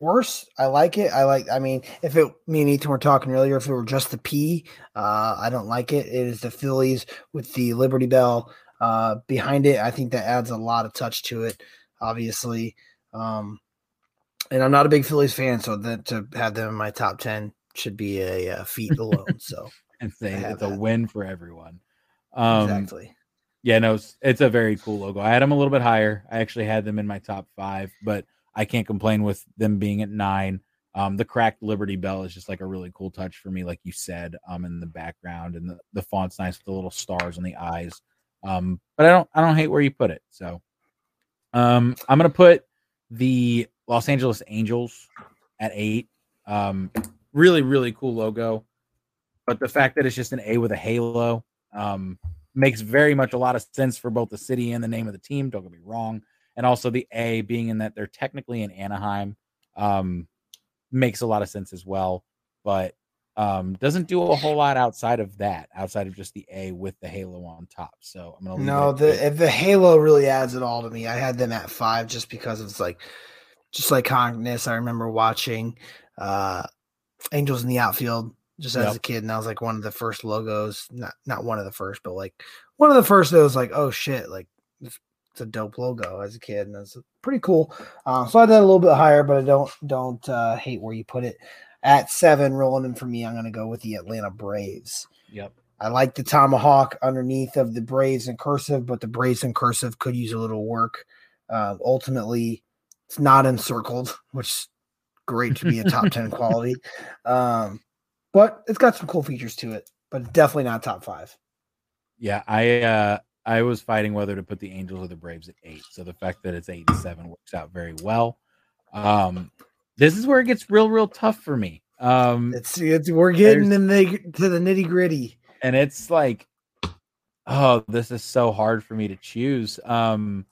worse. I like it. I like. I mean, if it me and Ethan were talking earlier, if it were just the P, uh, I don't like it. It is the Phillies with the Liberty Bell uh, behind it. I think that adds a lot of touch to it. Obviously, um, and I'm not a big Phillies fan, so that to have them in my top ten should be a, a feat alone. So <laughs> and say it's a win for everyone. Um, exactly. Yeah, no, it's, it's a very cool logo. I had them a little bit higher. I actually had them in my top five, but I can't complain with them being at nine. Um, the cracked Liberty Bell is just like a really cool touch for me, like you said, um, in the background and the, the font's nice with the little stars on the eyes. Um, but I don't I don't hate where you put it. So um I'm gonna put the Los Angeles Angels at eight. Um, really, really cool logo. But the fact that it's just an A with a halo um, makes very much a lot of sense for both the city and the name of the team. Don't get me wrong and also the A being in that they're technically in Anaheim um, makes a lot of sense as well, but um, doesn't do a whole lot outside of that, outside of just the A with the halo on top. So I'm gonna no the the halo really adds it all to me. I had them at five just because it's like just like Congress. I remember watching uh Angels in the outfield just as yep. a kid, and that was like one of the first logos. Not not one of the first, but like one of the first that was like, oh shit, like it's, a dope logo as a kid, and it's pretty cool. Uh, so I did a little bit higher, but I don't don't uh, hate where you put it. At seven, rolling in for me, I'm gonna go with the Atlanta Braves. Yep. I like the tomahawk underneath of the Braves in cursive, but the Braves in cursive could use a little work. Uh, ultimately, it's not encircled, which is great to be a top 10 <laughs> quality. Um, but it's got some cool features to it, but definitely not top five. Yeah, I uh I was fighting whether to put the Angels or the Braves at eight. So the fact that it's eight and seven works out very well. Um, this is where it gets real, real tough for me. Um, it's, it's we're getting in the to the nitty gritty, and it's like, oh, this is so hard for me to choose. Um,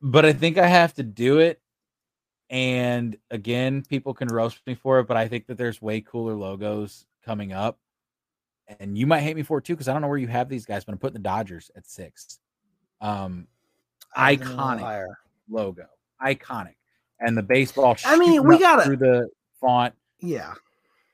but I think I have to do it and again, people can roast me for it, but I think that there's way cooler logos coming up. And you might hate me for it too, because I don't know where you have these guys, but I'm putting the Dodgers at six. Um iconic logo. Iconic. And the baseball I mean, we got through the font. Yeah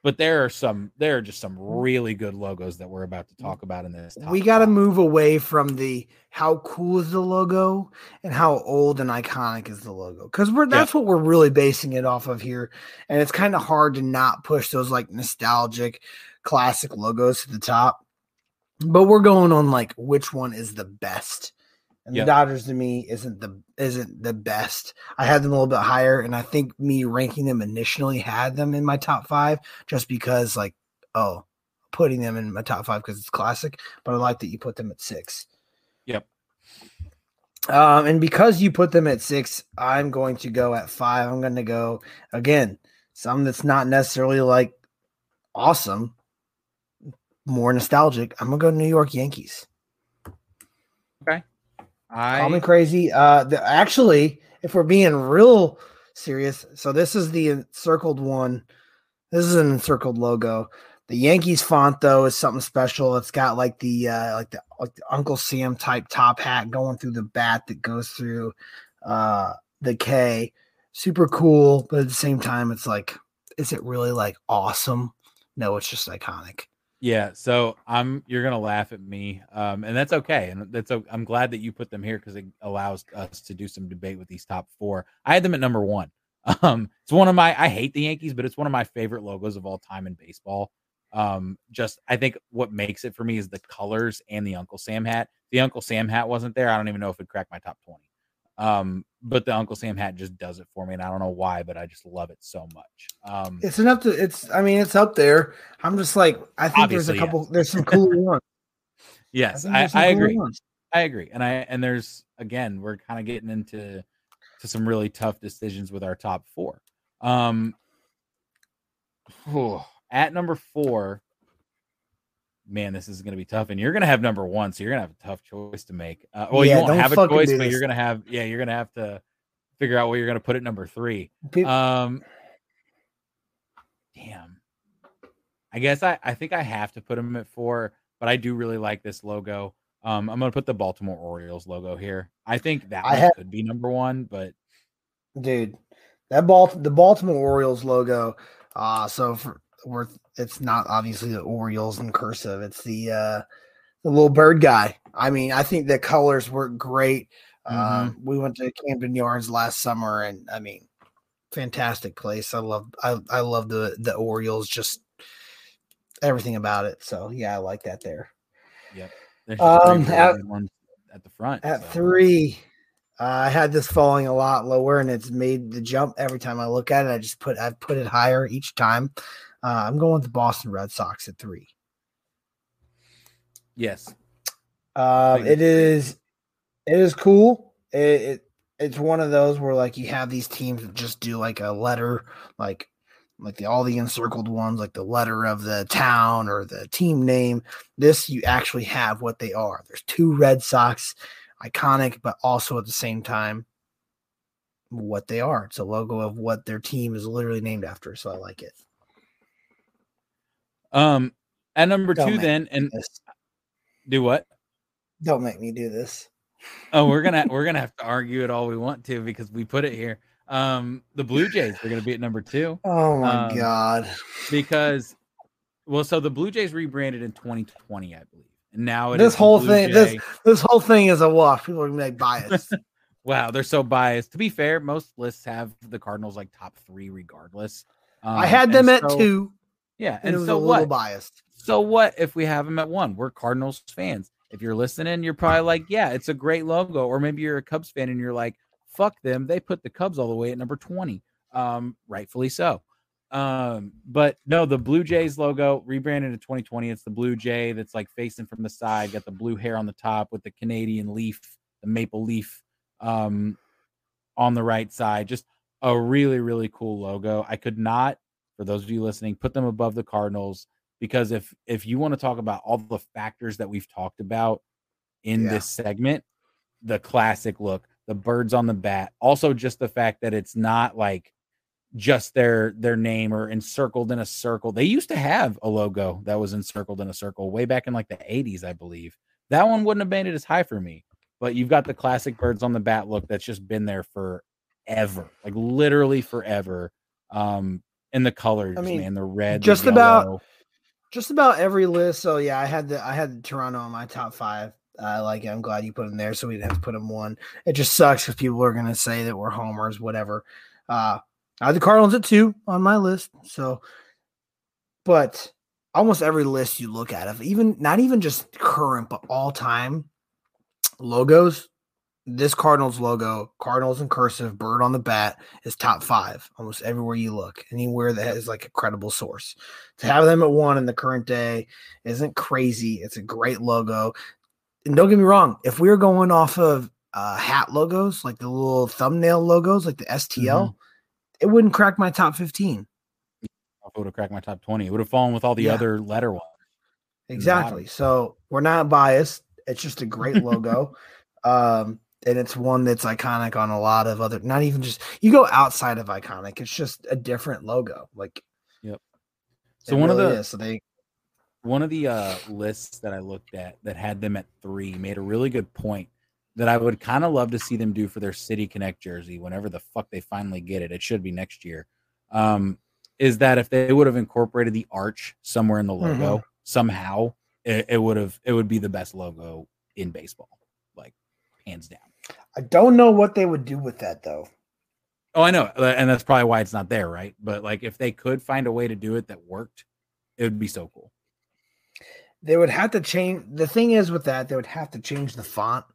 but there are some there are just some really good logos that we're about to talk about in this we got to move away from the how cool is the logo and how old and iconic is the logo because we're that's yeah. what we're really basing it off of here and it's kind of hard to not push those like nostalgic classic logos to the top but we're going on like which one is the best and yep. the Dodgers to me isn't the isn't the best. I had them a little bit higher, and I think me ranking them initially had them in my top five just because like oh putting them in my top five because it's classic. But I like that you put them at six. Yep. Um, and because you put them at six, I'm going to go at five. I'm going to go again, some that's not necessarily like awesome, more nostalgic. I'm gonna go New York Yankees. Okay. I call me crazy. Uh, the, actually, if we're being real serious, so this is the encircled one. This is an encircled logo. The Yankees font though is something special. It's got like the uh, like the, like the Uncle Sam type top hat going through the bat that goes through uh, the K. Super cool, but at the same time, it's like, is it really like awesome? No, it's just iconic. Yeah, so I'm you're gonna laugh at me, um, and that's okay, and that's I'm glad that you put them here because it allows us to do some debate with these top four. I had them at number one. <laughs> Um, it's one of my I hate the Yankees, but it's one of my favorite logos of all time in baseball. Um, just I think what makes it for me is the colors and the Uncle Sam hat. The Uncle Sam hat wasn't there. I don't even know if it cracked my top twenty. Um, but the Uncle Sam hat just does it for me, and I don't know why, but I just love it so much. Um, it's enough to. It's. I mean, it's up there. I'm just like, I think there's a couple. Yes. There's some cool <laughs> ones. Yes, I, I, I agree. Ones. I agree, and I and there's again, we're kind of getting into to some really tough decisions with our top four. Um, <sighs> at number four, man, this is going to be tough. And you're going to have number one, so you're going to have a tough choice to make. Uh, well, yeah, you won't have a choice, but you're going to have, yeah, you're going to have to figure out where you're going to put it number three. Um, damn. I guess I, I think I have to put him at four, but I do really like this logo. Um, I'm going to put the Baltimore Orioles logo here. I think that I have, could be number one, but dude, that ball, the Baltimore Orioles logo. Uh, so for worth it's not obviously the Orioles in cursive. It's the uh the little bird guy. I mean, I think the colors work great. Mm-hmm. Um, we went to Camden Yards last summer, and I mean, fantastic place. I love I I love the the Orioles, just everything about it. So yeah, I like that there. Yep. Um, at, at the front. At so. three, uh, I had this falling a lot lower, and it's made the jump every time I look at it. I just put I've put it higher each time. Uh, I'm going with the Boston Red Sox at three. Yes. Uh, it is. It is cool. It, it it's one of those where like you have these teams that just do like a letter, like like the all the encircled ones, like the letter of the town or the team name. This you actually have what they are. There's two Red Sox, iconic, but also at the same time what they are. It's a logo of what their team is literally named after. So I like it. Um, at number Don't two, then, and do what? Don't make me do this. oh, we're gonna <laughs> we're gonna have to argue it all we want to because we put it here. Um, the Blue Jays are to be at number two. Oh my um, god! Because, well, so the Blue Jays rebranded in 2020, I believe, and now this whole thing, Jay. this this whole thing is a wash. People are to be biased. <laughs> wow, they're so biased. To be fair, most lists have the Cardinals like top three, regardless. Um, I had them at so, two. Yeah, and, and so what? Biased. So what if we have them at one? We're Cardinals fans. If you're listening, you're probably like, yeah, it's a great logo. Or maybe you're a Cubs fan and you're like, fuck them. They put the Cubs all the way at number 20. Um, rightfully so. Um, but no, the Blue Jays logo rebranded in 2020. It's the Blue Jay that's like facing from the side, got the blue hair on the top with the Canadian leaf, the maple leaf um on the right side. Just a really, really cool logo. I could not, for those of you listening, put them above the Cardinals because if if you want to talk about all the factors that we've talked about in yeah. this segment, the classic look, the birds on the bat. Also, just the fact that it's not like just their their name or encircled in a circle. They used to have a logo that was encircled in a circle way back in like the 80s, I believe. That one wouldn't have made it as high for me. But you've got the classic birds on the bat look that's just been there forever, like literally forever. Um, and the colors, I mean, man, the red, just the about just about every list. So yeah, I had the I had Toronto on my top five. I like it. I'm glad you put him there so we didn't have to put him one. It just sucks because people are going to say that we're homers, whatever. Uh, I had the Cardinals at two on my list. So, but almost every list you look at, of even not even just current, but all time logos, this Cardinals logo, Cardinals in cursive, bird on the bat, is top five almost everywhere you look. Anywhere that is like a credible source. To have them at one in the current day isn't crazy. It's a great logo and don't get me wrong, if we are going off of uh, hat logos, like the little thumbnail logos, like the STL, mm-hmm. it wouldn't crack my top 15. It would have cracked my top 20. It would have fallen with all the yeah. other letter ones. Exactly. So we're not biased. It's just a great logo. <laughs> um, and it's one that's iconic on a lot of other, not even just, you go outside of iconic, it's just a different logo. Like, yep. So one really of the, is. so they, one of the uh, lists that I looked at that had them at three made a really good point that I would kind of love to see them do for their City Connect jersey whenever the fuck they finally get it. It should be next year. Um, is that if they would have incorporated the arch somewhere in the logo mm-hmm. somehow, it, it would have it would be the best logo in baseball, like hands down. I don't know what they would do with that though. Oh, I know, and that's probably why it's not there, right? But like, if they could find a way to do it that worked, it would be so cool they would have to change. The thing is with that, they would have to change the font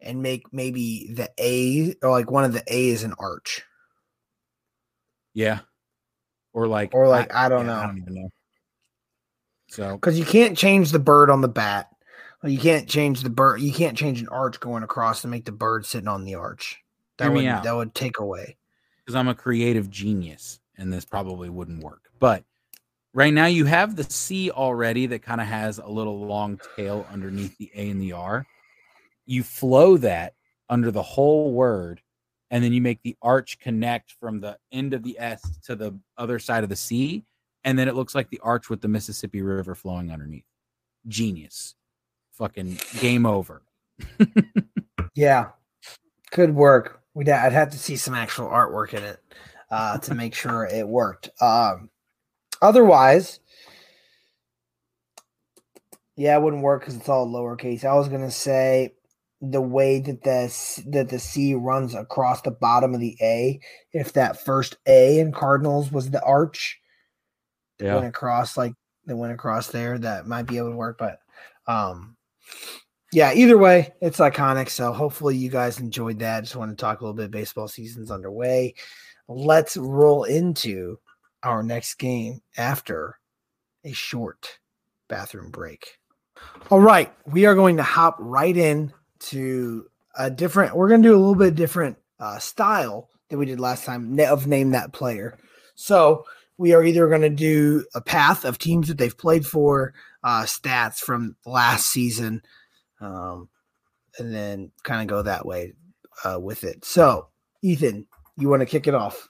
and make maybe the A or like one of the A's an arch. Yeah. Or like, or like, I, I don't yeah, know. I don't even know. So, because you can't change the bird on the bat. You can't change the bird. You can't change an arch going across to make the bird sitting on the arch. That would that would take away. Because I'm a creative genius, and this probably wouldn't work. But Right now, you have the C already that kind of has a little long tail underneath the A and the R. You flow that under the whole word, and then you make the arch connect from the end of the S to the other side of the C, and then it looks like the arch with the Mississippi River flowing underneath. Genius. Fucking game over. yeah, could work. We'd I'd have to see some actual artwork in it uh, to make sure it worked. Um, Otherwise, yeah, it wouldn't work because it's all lowercase. I was gonna say the way that the that the C runs across the bottom of the A. If that first A in Cardinals was the arch, yeah. went across like that went across there, that might be able to work. But um, yeah, either way, it's iconic. So hopefully you guys enjoyed that. Just want to talk a little bit. Baseball season's underway. Let's roll into our next game after a short bathroom break. All right, we are going to hop right in to a different. We're going to do a little bit different uh, style than we did last time of name that player. So we are either going to do a path of teams that they've played for, uh, stats from last season, um, and then kind of go that way uh, with it. So, Ethan, you want to kick it off?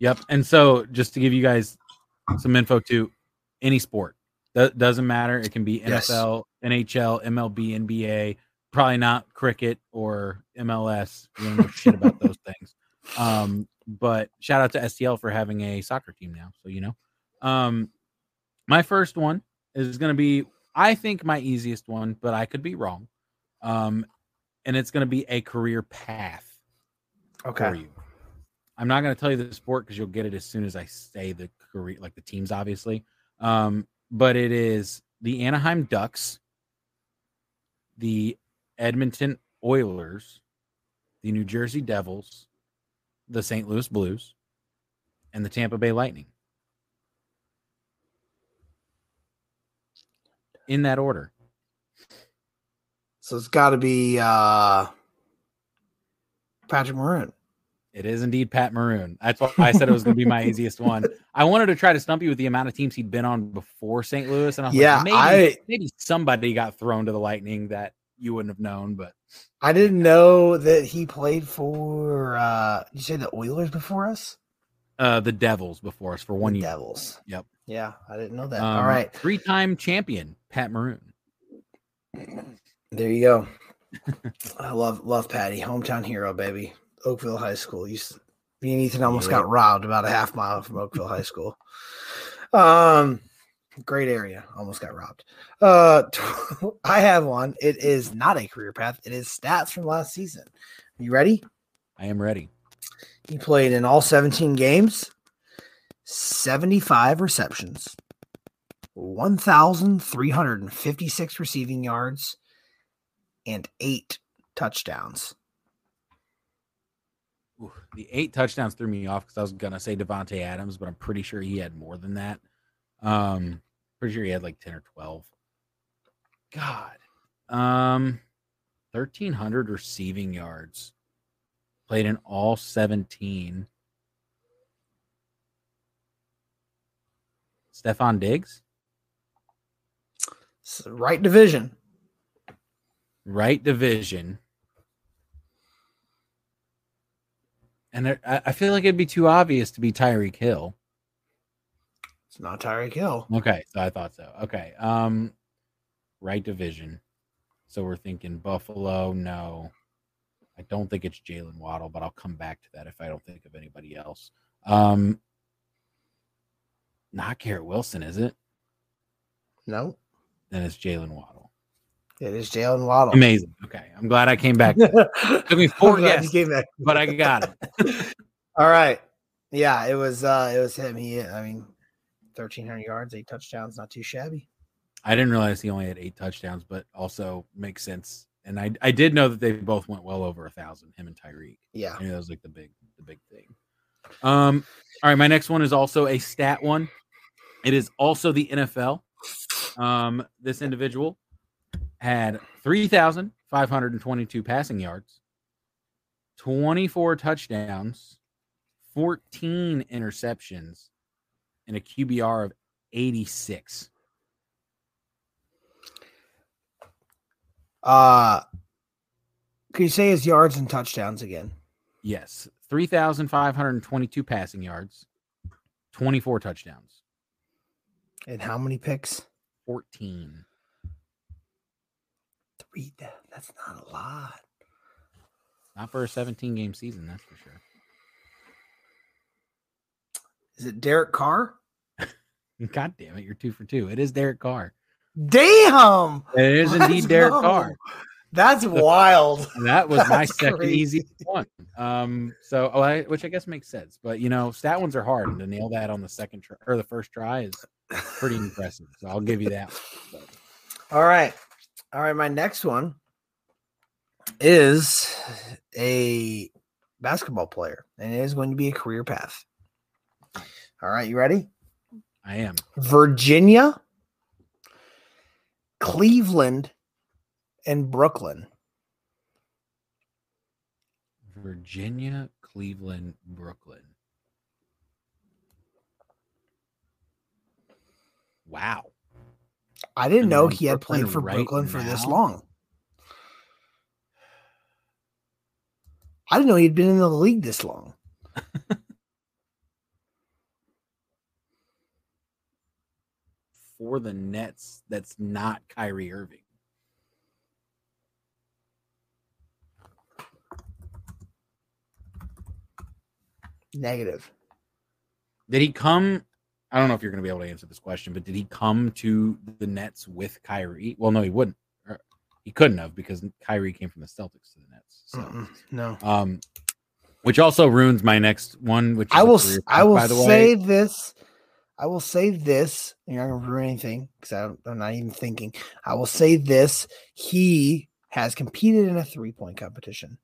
Yep. And so just to give you guys some info to any sport. That doesn't matter. It can be NFL, yes. NHL, MLB, NBA, probably not cricket or MLS. We don't know shit about those <laughs> things. Um, but shout out to STL for having a soccer team now. So you know, um, my first one is going to be, I think, my easiest one, but I could be wrong. Um, and it's going to be a career path okay. for you. I'm not going to tell you the sport because you'll get it as soon as I say the career, like the teams, obviously. Um, but it is the Anaheim Ducks, the Edmonton Oilers, the New Jersey Devils, the St. Louis Blues, and the Tampa Bay Lightning. In that order. So it's got to be uh, Patrick Maroon. It is indeed Pat Maroon. That's why I said it was going to be my <laughs> easiest one. I wanted to try to stump you with the amount of teams he'd been on before St. Louis, and I was yeah, like, maybe, I, maybe somebody got thrown to the Lightning that you wouldn't have known, but I didn't know that he played for. uh You say the Oilers before us? Uh The Devils before us for one the year. Devils. Yep. Yeah, I didn't know that. Um, All right, three-time champion Pat Maroon. There you go. <laughs> I love love Patty, hometown hero, baby. Oakville High School. You, me and Ethan almost got robbed about a half mile from Oakville High School. Um, great area. Almost got robbed. Uh, <laughs> I have one. It is not a career path. It is stats from last season. You ready? I am ready. He played in all 17 games, 75 receptions, 1,356 receiving yards, and eight touchdowns. Ooh, the eight touchdowns threw me off because I was gonna say Davante Adams, but I'm pretty sure he had more than that. Um, pretty sure he had like ten or twelve. God, um, thirteen hundred receiving yards. Played in all seventeen. Stefon Diggs. Right division right division. And I, feel like it'd be too obvious to be Tyreek Hill. It's not Tyreek Hill. Okay, so I thought so. Okay, um, right division. So we're thinking Buffalo. No, I don't think it's Jaylen Waddle, but I'll come back to that if I don't think of anybody else. Um, not Garrett Wilson, is it? No. Then it's Jaylen Waddle. It is Jaylen Waddle. Amazing. Okay, I'm glad I came back. <laughs> Took me four guesses, but I got it. <laughs> All right. Yeah, it was. uh It was him. He. I mean, 1,300 yards, eight touchdowns, not too shabby. I didn't realize he only had eight touchdowns, but also makes sense. And I I did know that they both went well over a thousand. Him and Tyreek. Yeah, I mean, that was like the big the big thing. Um. All right, my next one is also a stat one. It is also the NFL. Um, this individual had 3,522 passing yards, 24 touchdowns, 14 interceptions, and a QBR of 86. Uh, can you say his yards and touchdowns again? Yes. 3,522 passing yards, 24 touchdowns. And how many picks? 14 Three. That's not a lot. Not for a 17 game season, that's for sure. Is it Derek Carr? <laughs> God damn it, you're two for two. It is Derek Carr. Damn. It is indeed Derek. Carr. That's <laughs> wild. That was That's my second crazy. easy one. Um, so oh, I, which I guess makes sense, but you know, stat ones are hard, and to nail that on the second try or the first try is pretty impressive. So I'll give you that. All right. All right, my next one is a basketball player, and it is going to be a career path. All right, you ready? I am. Virginia, Cleveland, and Brooklyn. Virginia, Cleveland, Brooklyn. Wow. I didn't know he had played for right Brooklyn now? for this long. I didn't know he'd been in the league this long. <laughs> for the Nets, that's not Kyrie Irving. Negative. Did he come? I don't know if you're going to be able to answer this question, but did he come to the Nets with Kyrie? Well, no, he wouldn't. He couldn't have because Kyrie came from the Celtics to the Nets. So, Mm-mm, no. um, which also ruins my next one. Which I will. career I will say way. this. I will say this. You're not gonna ruin anything because I'm not even thinking. I will say this. He has competed in a three point competition.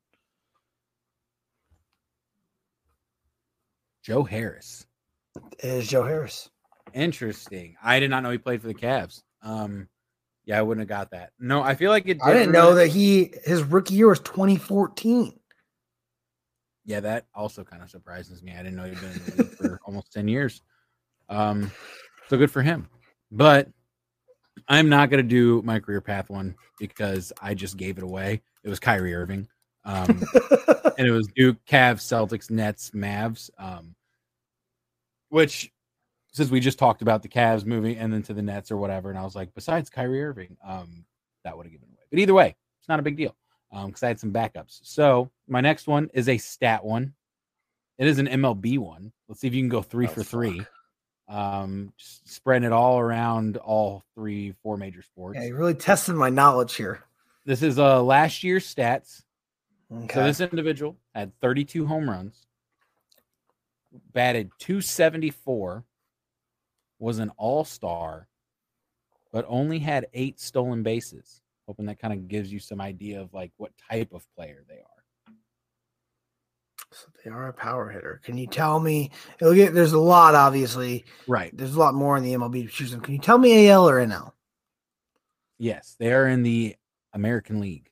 Joe Harris. Is Joe Harris. Interesting. I did not know he played for the Cavs. Um, yeah, I wouldn't have got that. No, I feel like it. I did didn't know that he his rookie year was 2014. Yeah, that also kind of surprises me. I didn't know he'd been in the league for <laughs> almost 10 years. Um, so good for him. But I'm not going to do my career path one because I just gave it away. It was Kyrie Irving. Um, <laughs> and it was Duke, Cavs, Celtics, Nets, Mavs. Um, which, since we just talked about the Cavs moving and then to the Nets or whatever, and I was like, besides Kyrie Irving, um, that would have given away. But either way, it's not a big deal because I had some backups. So my next one is a stat one. It is an MLB one. Let's see if you can go three Oh, for fuck. three. Um, just spreading it all around all three, four major sports. yeah, you really tested my knowledge here. This is uh last year's stats. Okay. So this individual had 32 home runs, batted 274, was an all-star, but only had eight stolen bases. Hoping that kind of gives you some idea of like what type of player they are. So they are a power hitter. Can you tell me? It'll get, there's a lot, obviously. Right. There's a lot more in the MLB to choose from. Can you tell me AL or NL? Yes, they are in the American League.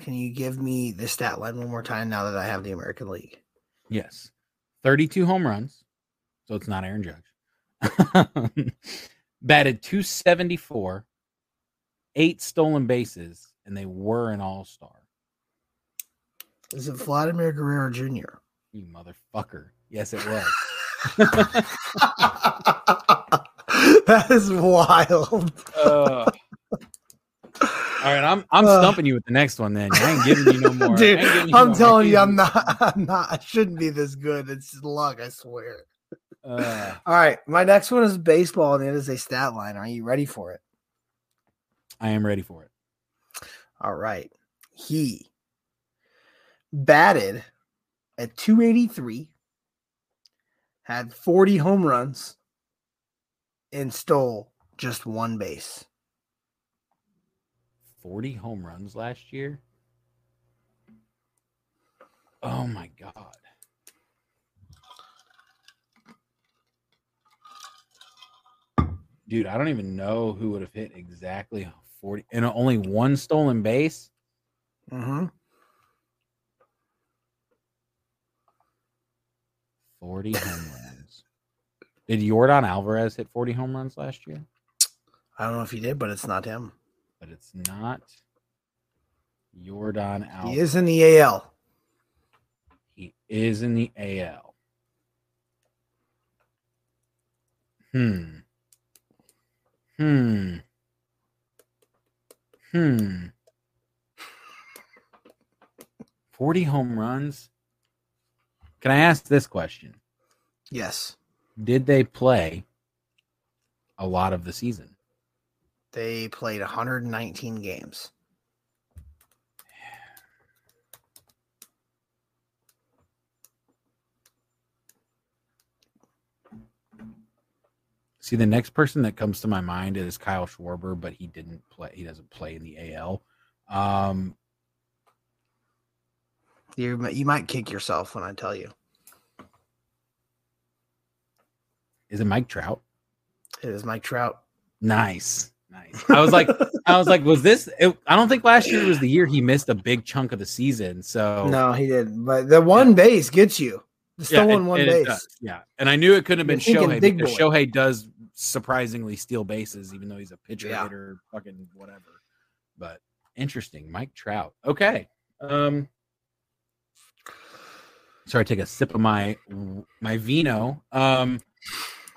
Can you give me the stat line one more time now that I have the American League? Yes. 32 home runs. So it's not Aaron Judge. <laughs> Batted 274, eight stolen bases, and they were an all star. Is it Vladimir Guerrero Jr.? You motherfucker. Yes, it was. <laughs> that is wild. <laughs> Uh, all right, I'm I'm Uh. stumping you with the next one then. I ain't giving you no more. Dude, ain't giving you I'm no telling you. I'm not. <laughs> I'm not. I shouldn't be this good. It's luck. I swear. Uh, All right, my next one is baseball, and it is a stat line. Are you ready for it? I am ready for it. All right. He batted at 283, had 40 home runs, and stole just one base. 40 home runs last year. Oh my god. Dude, I don't even know who would have hit exactly 40 and only one stolen base. Mm-hmm. 40 home runs. Did Jordan Alvarez hit 40 home runs last year? I don't know if he did, but it's not him. But it's not Jordan Alvarez. He is in the AL. He is in the AL. Hmm. Hmm. Hmm. 40 home runs. Can I ask this question? Yes. Did they play a lot of the season? They played 119 games. See, the next person that comes to my mind is Kyle Schwarber, but he didn't play. He doesn't play in the AL. Um, You, you might kick yourself when I tell you. is it Mike Trout? It is Mike Trout. Nice, nice. I was like, <laughs> I was like, was this? It, I don't think last year was the year he missed a big chunk of the season. So No, he didn't. But the one base gets you. The yeah, stolen it- one it base. does, yeah, and I knew it couldn't have been Shohei because boy. Shohei does surprisingly steal bases, even though he's a pitcher Yeah. hitter, fucking whatever. But interesting, Mike Trout. Okay. Um. Sorry, take a sip of my my vino. Um,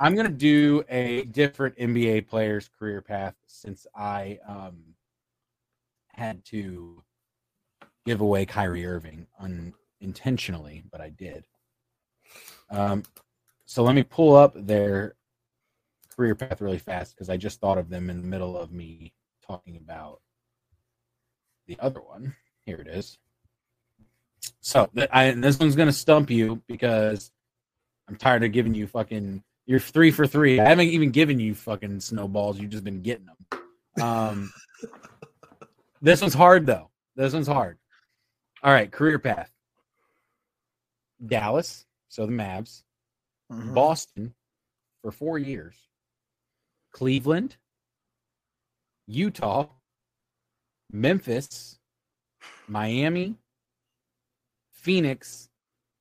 I'm gonna do a different NBA player's career path since I um had to give away Kyrie Irving unintentionally, but I did. Um, so let me pull up their career path really fast because I just thought of them in the middle of me talking about the other one. Here it is. So I, this one's gonna stump you because I'm tired of giving you fucking. You're three for three. I haven't even given you fucking snowballs. You've just been getting them. Um, <laughs> this one's hard though. This one's hard. All right, career path. Dallas, so the Mavs. Mm-hmm. Boston for four years. Cleveland, Utah, Memphis, Miami, Phoenix,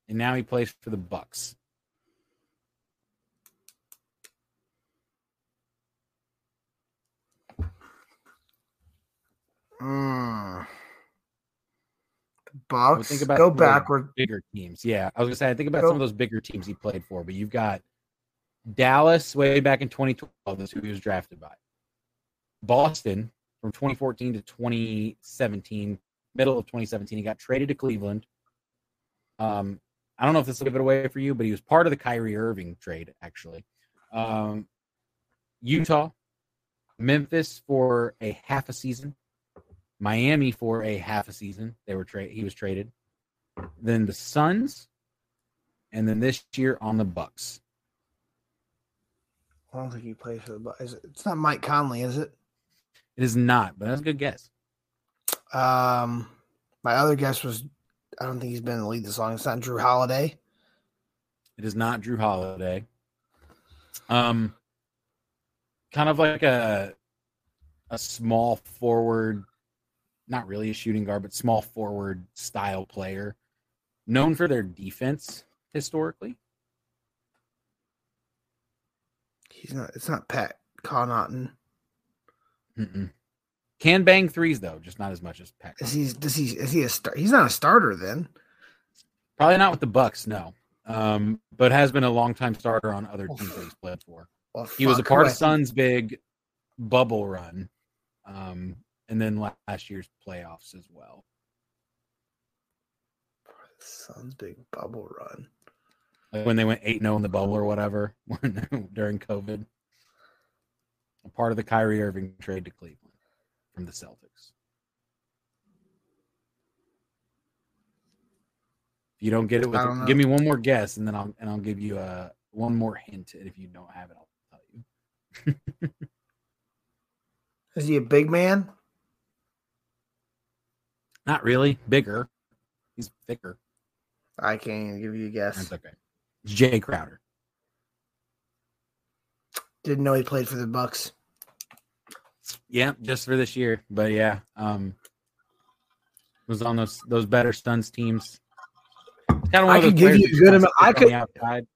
and now he plays for the Bucks. Mm. Bucks. Think about go backward. Bigger teams. Yeah, I was gonna say. I think about go. some of those bigger teams he played for, but you've got Dallas way back in 2012. That's who he was drafted by. Boston from 2014 to 2017, middle of 2017, he got traded to Cleveland. Um, I don't know if this will give it away for you, but he was part of the Kyrie Irving trade, actually. Um, Utah, Memphis for a half a season, Miami for a half a season. They were trade. He was traded. Then the Suns, and then this year on the Bucks. I don't think he plays for the Bucks. It's not Mike Conley, is it? It is not, but that's a good guess. Um, my other guess was I don't think he's been in the league this long. It's not Jrue Holiday. It is not Jrue Holiday. Um, kind of like a a small forward, not really a shooting guard, but small forward style player, known for their defense historically. He's not. It's not Pat Connaughton. Mm-mm. Can bang threes though, just not as much as Pat. Is he? Does he? Is he a star? He's not a starter then. Probably not with the Bucks, no. Um, but has been a long time starter on other teams that he's played for. Well, he was a part of Suns' big bubble run, um, and then last year's playoffs as well. Suns' big bubble run. Like when they went eight 0 in the bubble or whatever <laughs> during COVID. A part of the Kyrie Irving trade to Cleveland from the Celtics. If you don't get it, with, give me one more guess, and then I'll and I'll give you a uh, one more hint. And if you don't have it, I'll tell you. <laughs> Is he a big man? Not really. Bigger. He's thicker. I can't even give you a guess. That's okay. Jae Crowder. Didn't know he played for the Bucks. Yeah, just for this year. But yeah, um was on those those better Suns teams. Kind of I could give you a good amount. I could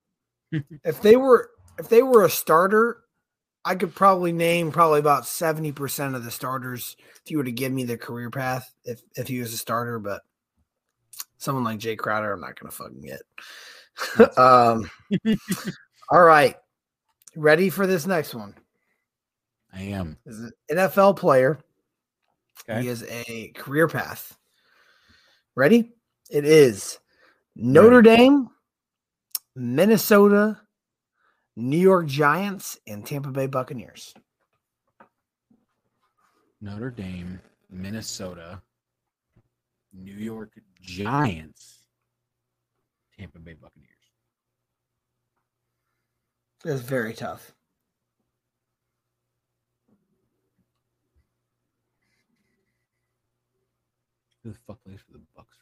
<laughs> if they were if they were a starter, I could probably name probably about seventy percent of the starters if you were to give me the career path if if he was a starter. But someone like Jae Crowder, I'm not gonna fucking get. <laughs> um, <laughs> all right. Ready for this next one? I am. Is an NFL player. Okay. He is a career path. Ready? It is Notre. Dame, Minnesota, New York Giants, and Tampa Bay Buccaneers. Notre Dame, Minnesota, New York Giants, Tampa Bay Buccaneers. It's very tough. Who the fuck plays for the Bucks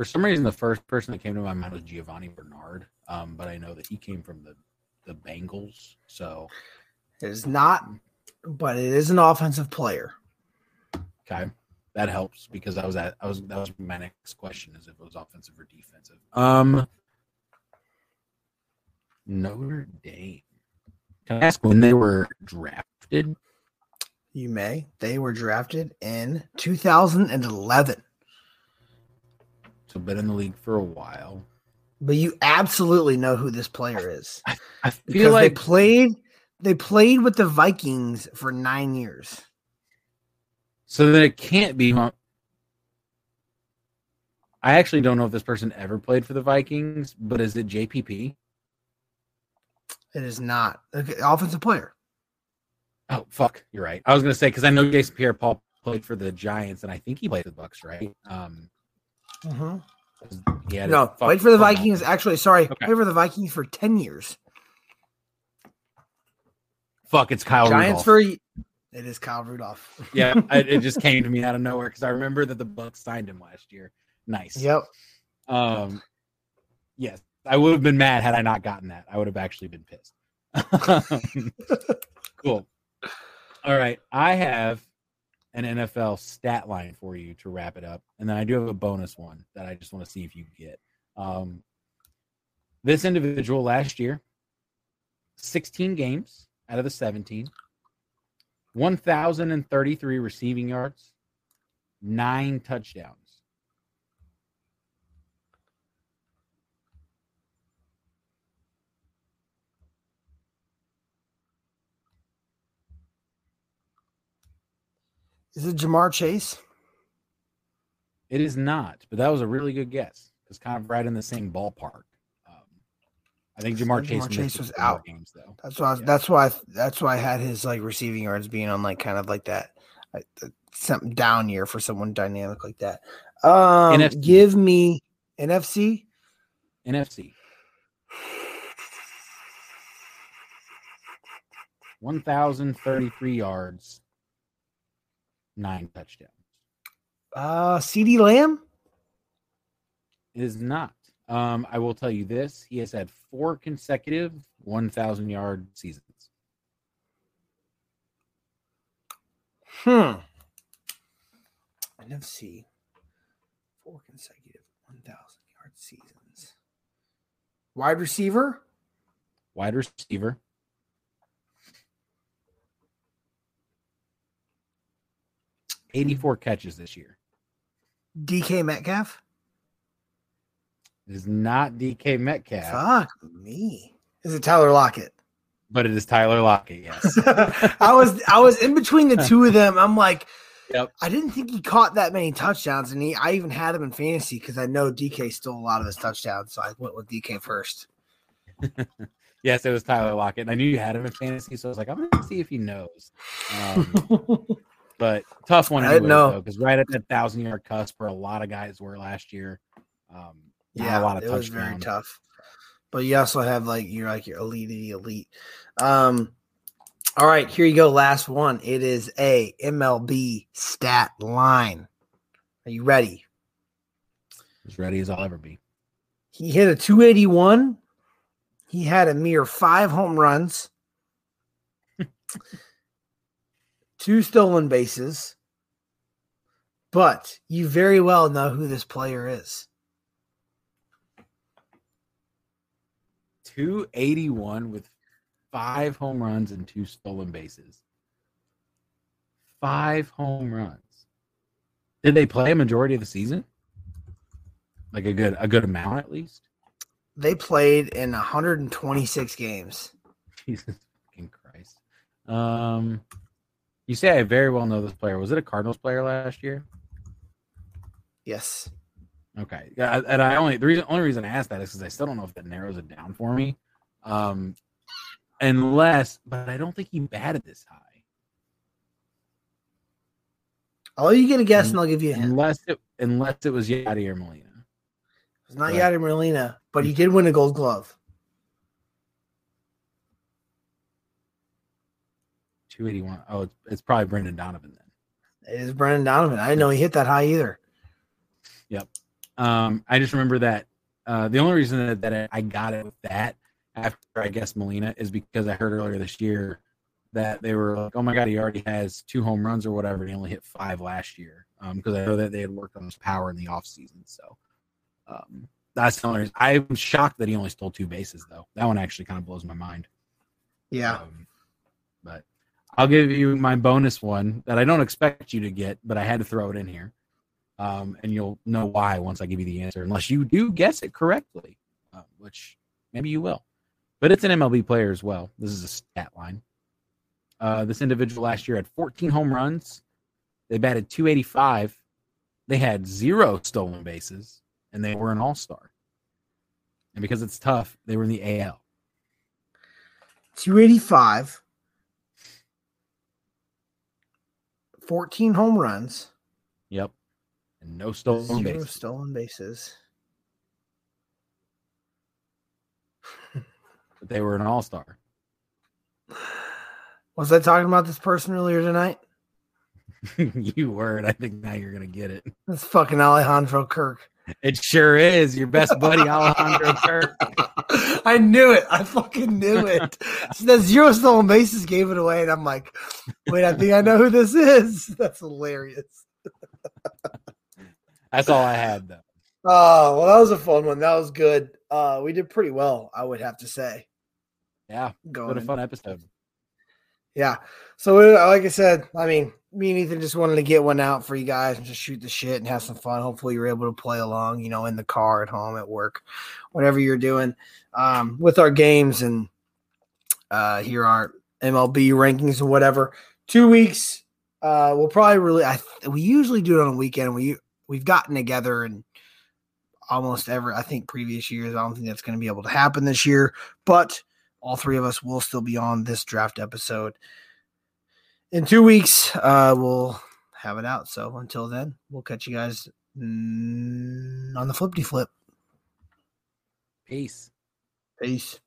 For some reason, the first person that came to my mind was Giovani Bernard, um, but I know that he came from the the Bengals, so it is not, but it is an offensive player. Okay that helps because I was at I was that was my next question is if it was offensive or defensive. Um Notre Dame. Can I ask when they were drafted? You may. They were drafted in 2011. So been in the league for a while. But you absolutely know who this player is. <laughs> I, I feel like they played they played with the Vikings for nine years. So then it can't be. I actually don't know if this person ever played for the Vikings, but is it JPP? It is not. Okay, offensive player. Oh fuck, you're right. I was gonna say because I know Jason Pierre-Paul played for the Giants, and I think he played the Bucks, right? Um, mm-hmm. Yeah, no, played for the Vikings. Actually, sorry, okay. played for the Vikings for ten years. Fuck, it's Kyle. Giants Rudolph. for it is Kyle Rudolph. <laughs> yeah, I, it just <laughs> came to me out of nowhere because I remember that the Bucks signed him last year. Nice. Yep. Um, yes, I would have been mad had I not gotten that. I would have actually been pissed. <laughs> cool. All right, I have an NFL stat line for you to wrap it up, and then I do have a bonus one that I just want to see if you get. Um, this individual last year, 16 games out of the 17, 1,033 receiving yards, nine touchdowns. Is it Ja'Marr Chase? It is not, but that was a really good guess. It's kind of right in the same ballpark. I think Ja'Marr Chase, Ja'Marr Chase was out. Games, though. That's why. Yeah. That's why. That's why I had his like receiving yards being on like kind of like that, like, something down year for someone dynamic like that. Um, NFC. give me NFC. NFC. One thousand thirty-three yards, nine touchdowns. Uh, CeeDee Lamb. is not. Um, I will tell you this: he has had four consecutive 1,000 yard seasons. Hmm. NFC. Four consecutive 1,000 yard seasons. Wide receiver. Wide receiver. Eighty-four catches this year. DK Metcalf. It is not DK Metcalf. Fuck me. Is it Tyler Lockett? But it is Tyler Lockett, yes. <laughs> I was I was in between the two of them. I'm like, yep. I didn't think he caught that many touchdowns, and he I even had him in fantasy because I know DK stole a lot of his touchdowns, so I went with DK first. <laughs> yes, it was Tyler Lockett. And I knew you had him in fantasy, so I was like, I'm gonna see if he knows. Um, <laughs> but tough one anyway, know because right at that thousand yard cusp where a lot of guys were last year. Um, yeah, a lot of it was very tough. But you also have like you're like your elite elite. Um, all right, here you go. Last one. It is a MLB stat line. Are you ready? As ready as I'll ever be. He hit a 281. He had a mere five home runs, two stolen bases. But you very well know who this player is. 281 with five home runs and two stolen bases. Five home runs. Did they play a majority of the season? Like a good a good amount at least? They played in 126 games. <laughs> Jesus fucking Christ. Um you say I very well know this player. Was it a Cardinals player last year? Yes. Okay, yeah, and I only the reason only reason I asked that is because I still don't know if that narrows it down for me. Um, unless, but I don't think he batted this high. I'll you get a guess, and I'll give you a hint. Unless it unless it was Yadier Molina. It's not but, Yadier Molina, but he did win a Gold Glove. Two eighty one. Oh, it's, it's probably Brendan Donovan then. It is Brendan Donovan. I didn't know he hit that high either. Yep. Um, I just remember that uh, the only reason that, that I got it with that after I guess Molina is because I heard earlier this year that they were like, oh my god, he already has two home runs or whatever, and he only hit five last year. Because um, I know that they had worked on his power in the offseason. So um, that's the only reason. I'm shocked that he only stole two bases though. That one actually kind of blows my mind. Yeah. Um, but I'll give you my bonus one that I don't expect you to get, but I had to throw it in here um, and you'll know why once I give you the answer, unless you do guess it correctly, uh, which maybe you will. But it's an MLB player as well. This is a stat line. Uh, this individual last year had 14 home runs They batted 285. They had zero stolen bases, and they were an all star. And because it's tough, they were in the AL. 285, 14 home runs. Yep. And no stolen Zero bases. stolen bases. But they were an all star. <sighs> Was I talking about this person earlier tonight? <laughs> you were, and I think now you're gonna get it. That's fucking Alejandro Kirk. It sure is your best buddy Alejandro <laughs> Kirk. I knew it. I fucking knew it. So that zero stolen bases gave it away, and I'm like, wait, I think I know who this is. <laughs> That's hilarious. <laughs> That's all I had though. Oh, well, that was a fun one. That was good. Uh, we did pretty well, I would have to say. Yeah, Going what a fun episode. Yeah. So, uh, like I said, I mean, me and Ethan just wanted to get one out for you guys and just shoot the shit and have some fun. Hopefully, you're able to play along, you know, in the car, at home, at work, whatever you're doing um, with our games and uh, here our MLB rankings and whatever. Two weeks. Uh, we'll probably really. I we usually do it on a weekend. We we've gotten together and almost ever. I think previous years. I don't think that's going to be able to happen this year, but all three of us will still be on this draft episode in two weeks uh we'll have it out. So until then we'll catch you guys on the flippity flip Peace. peace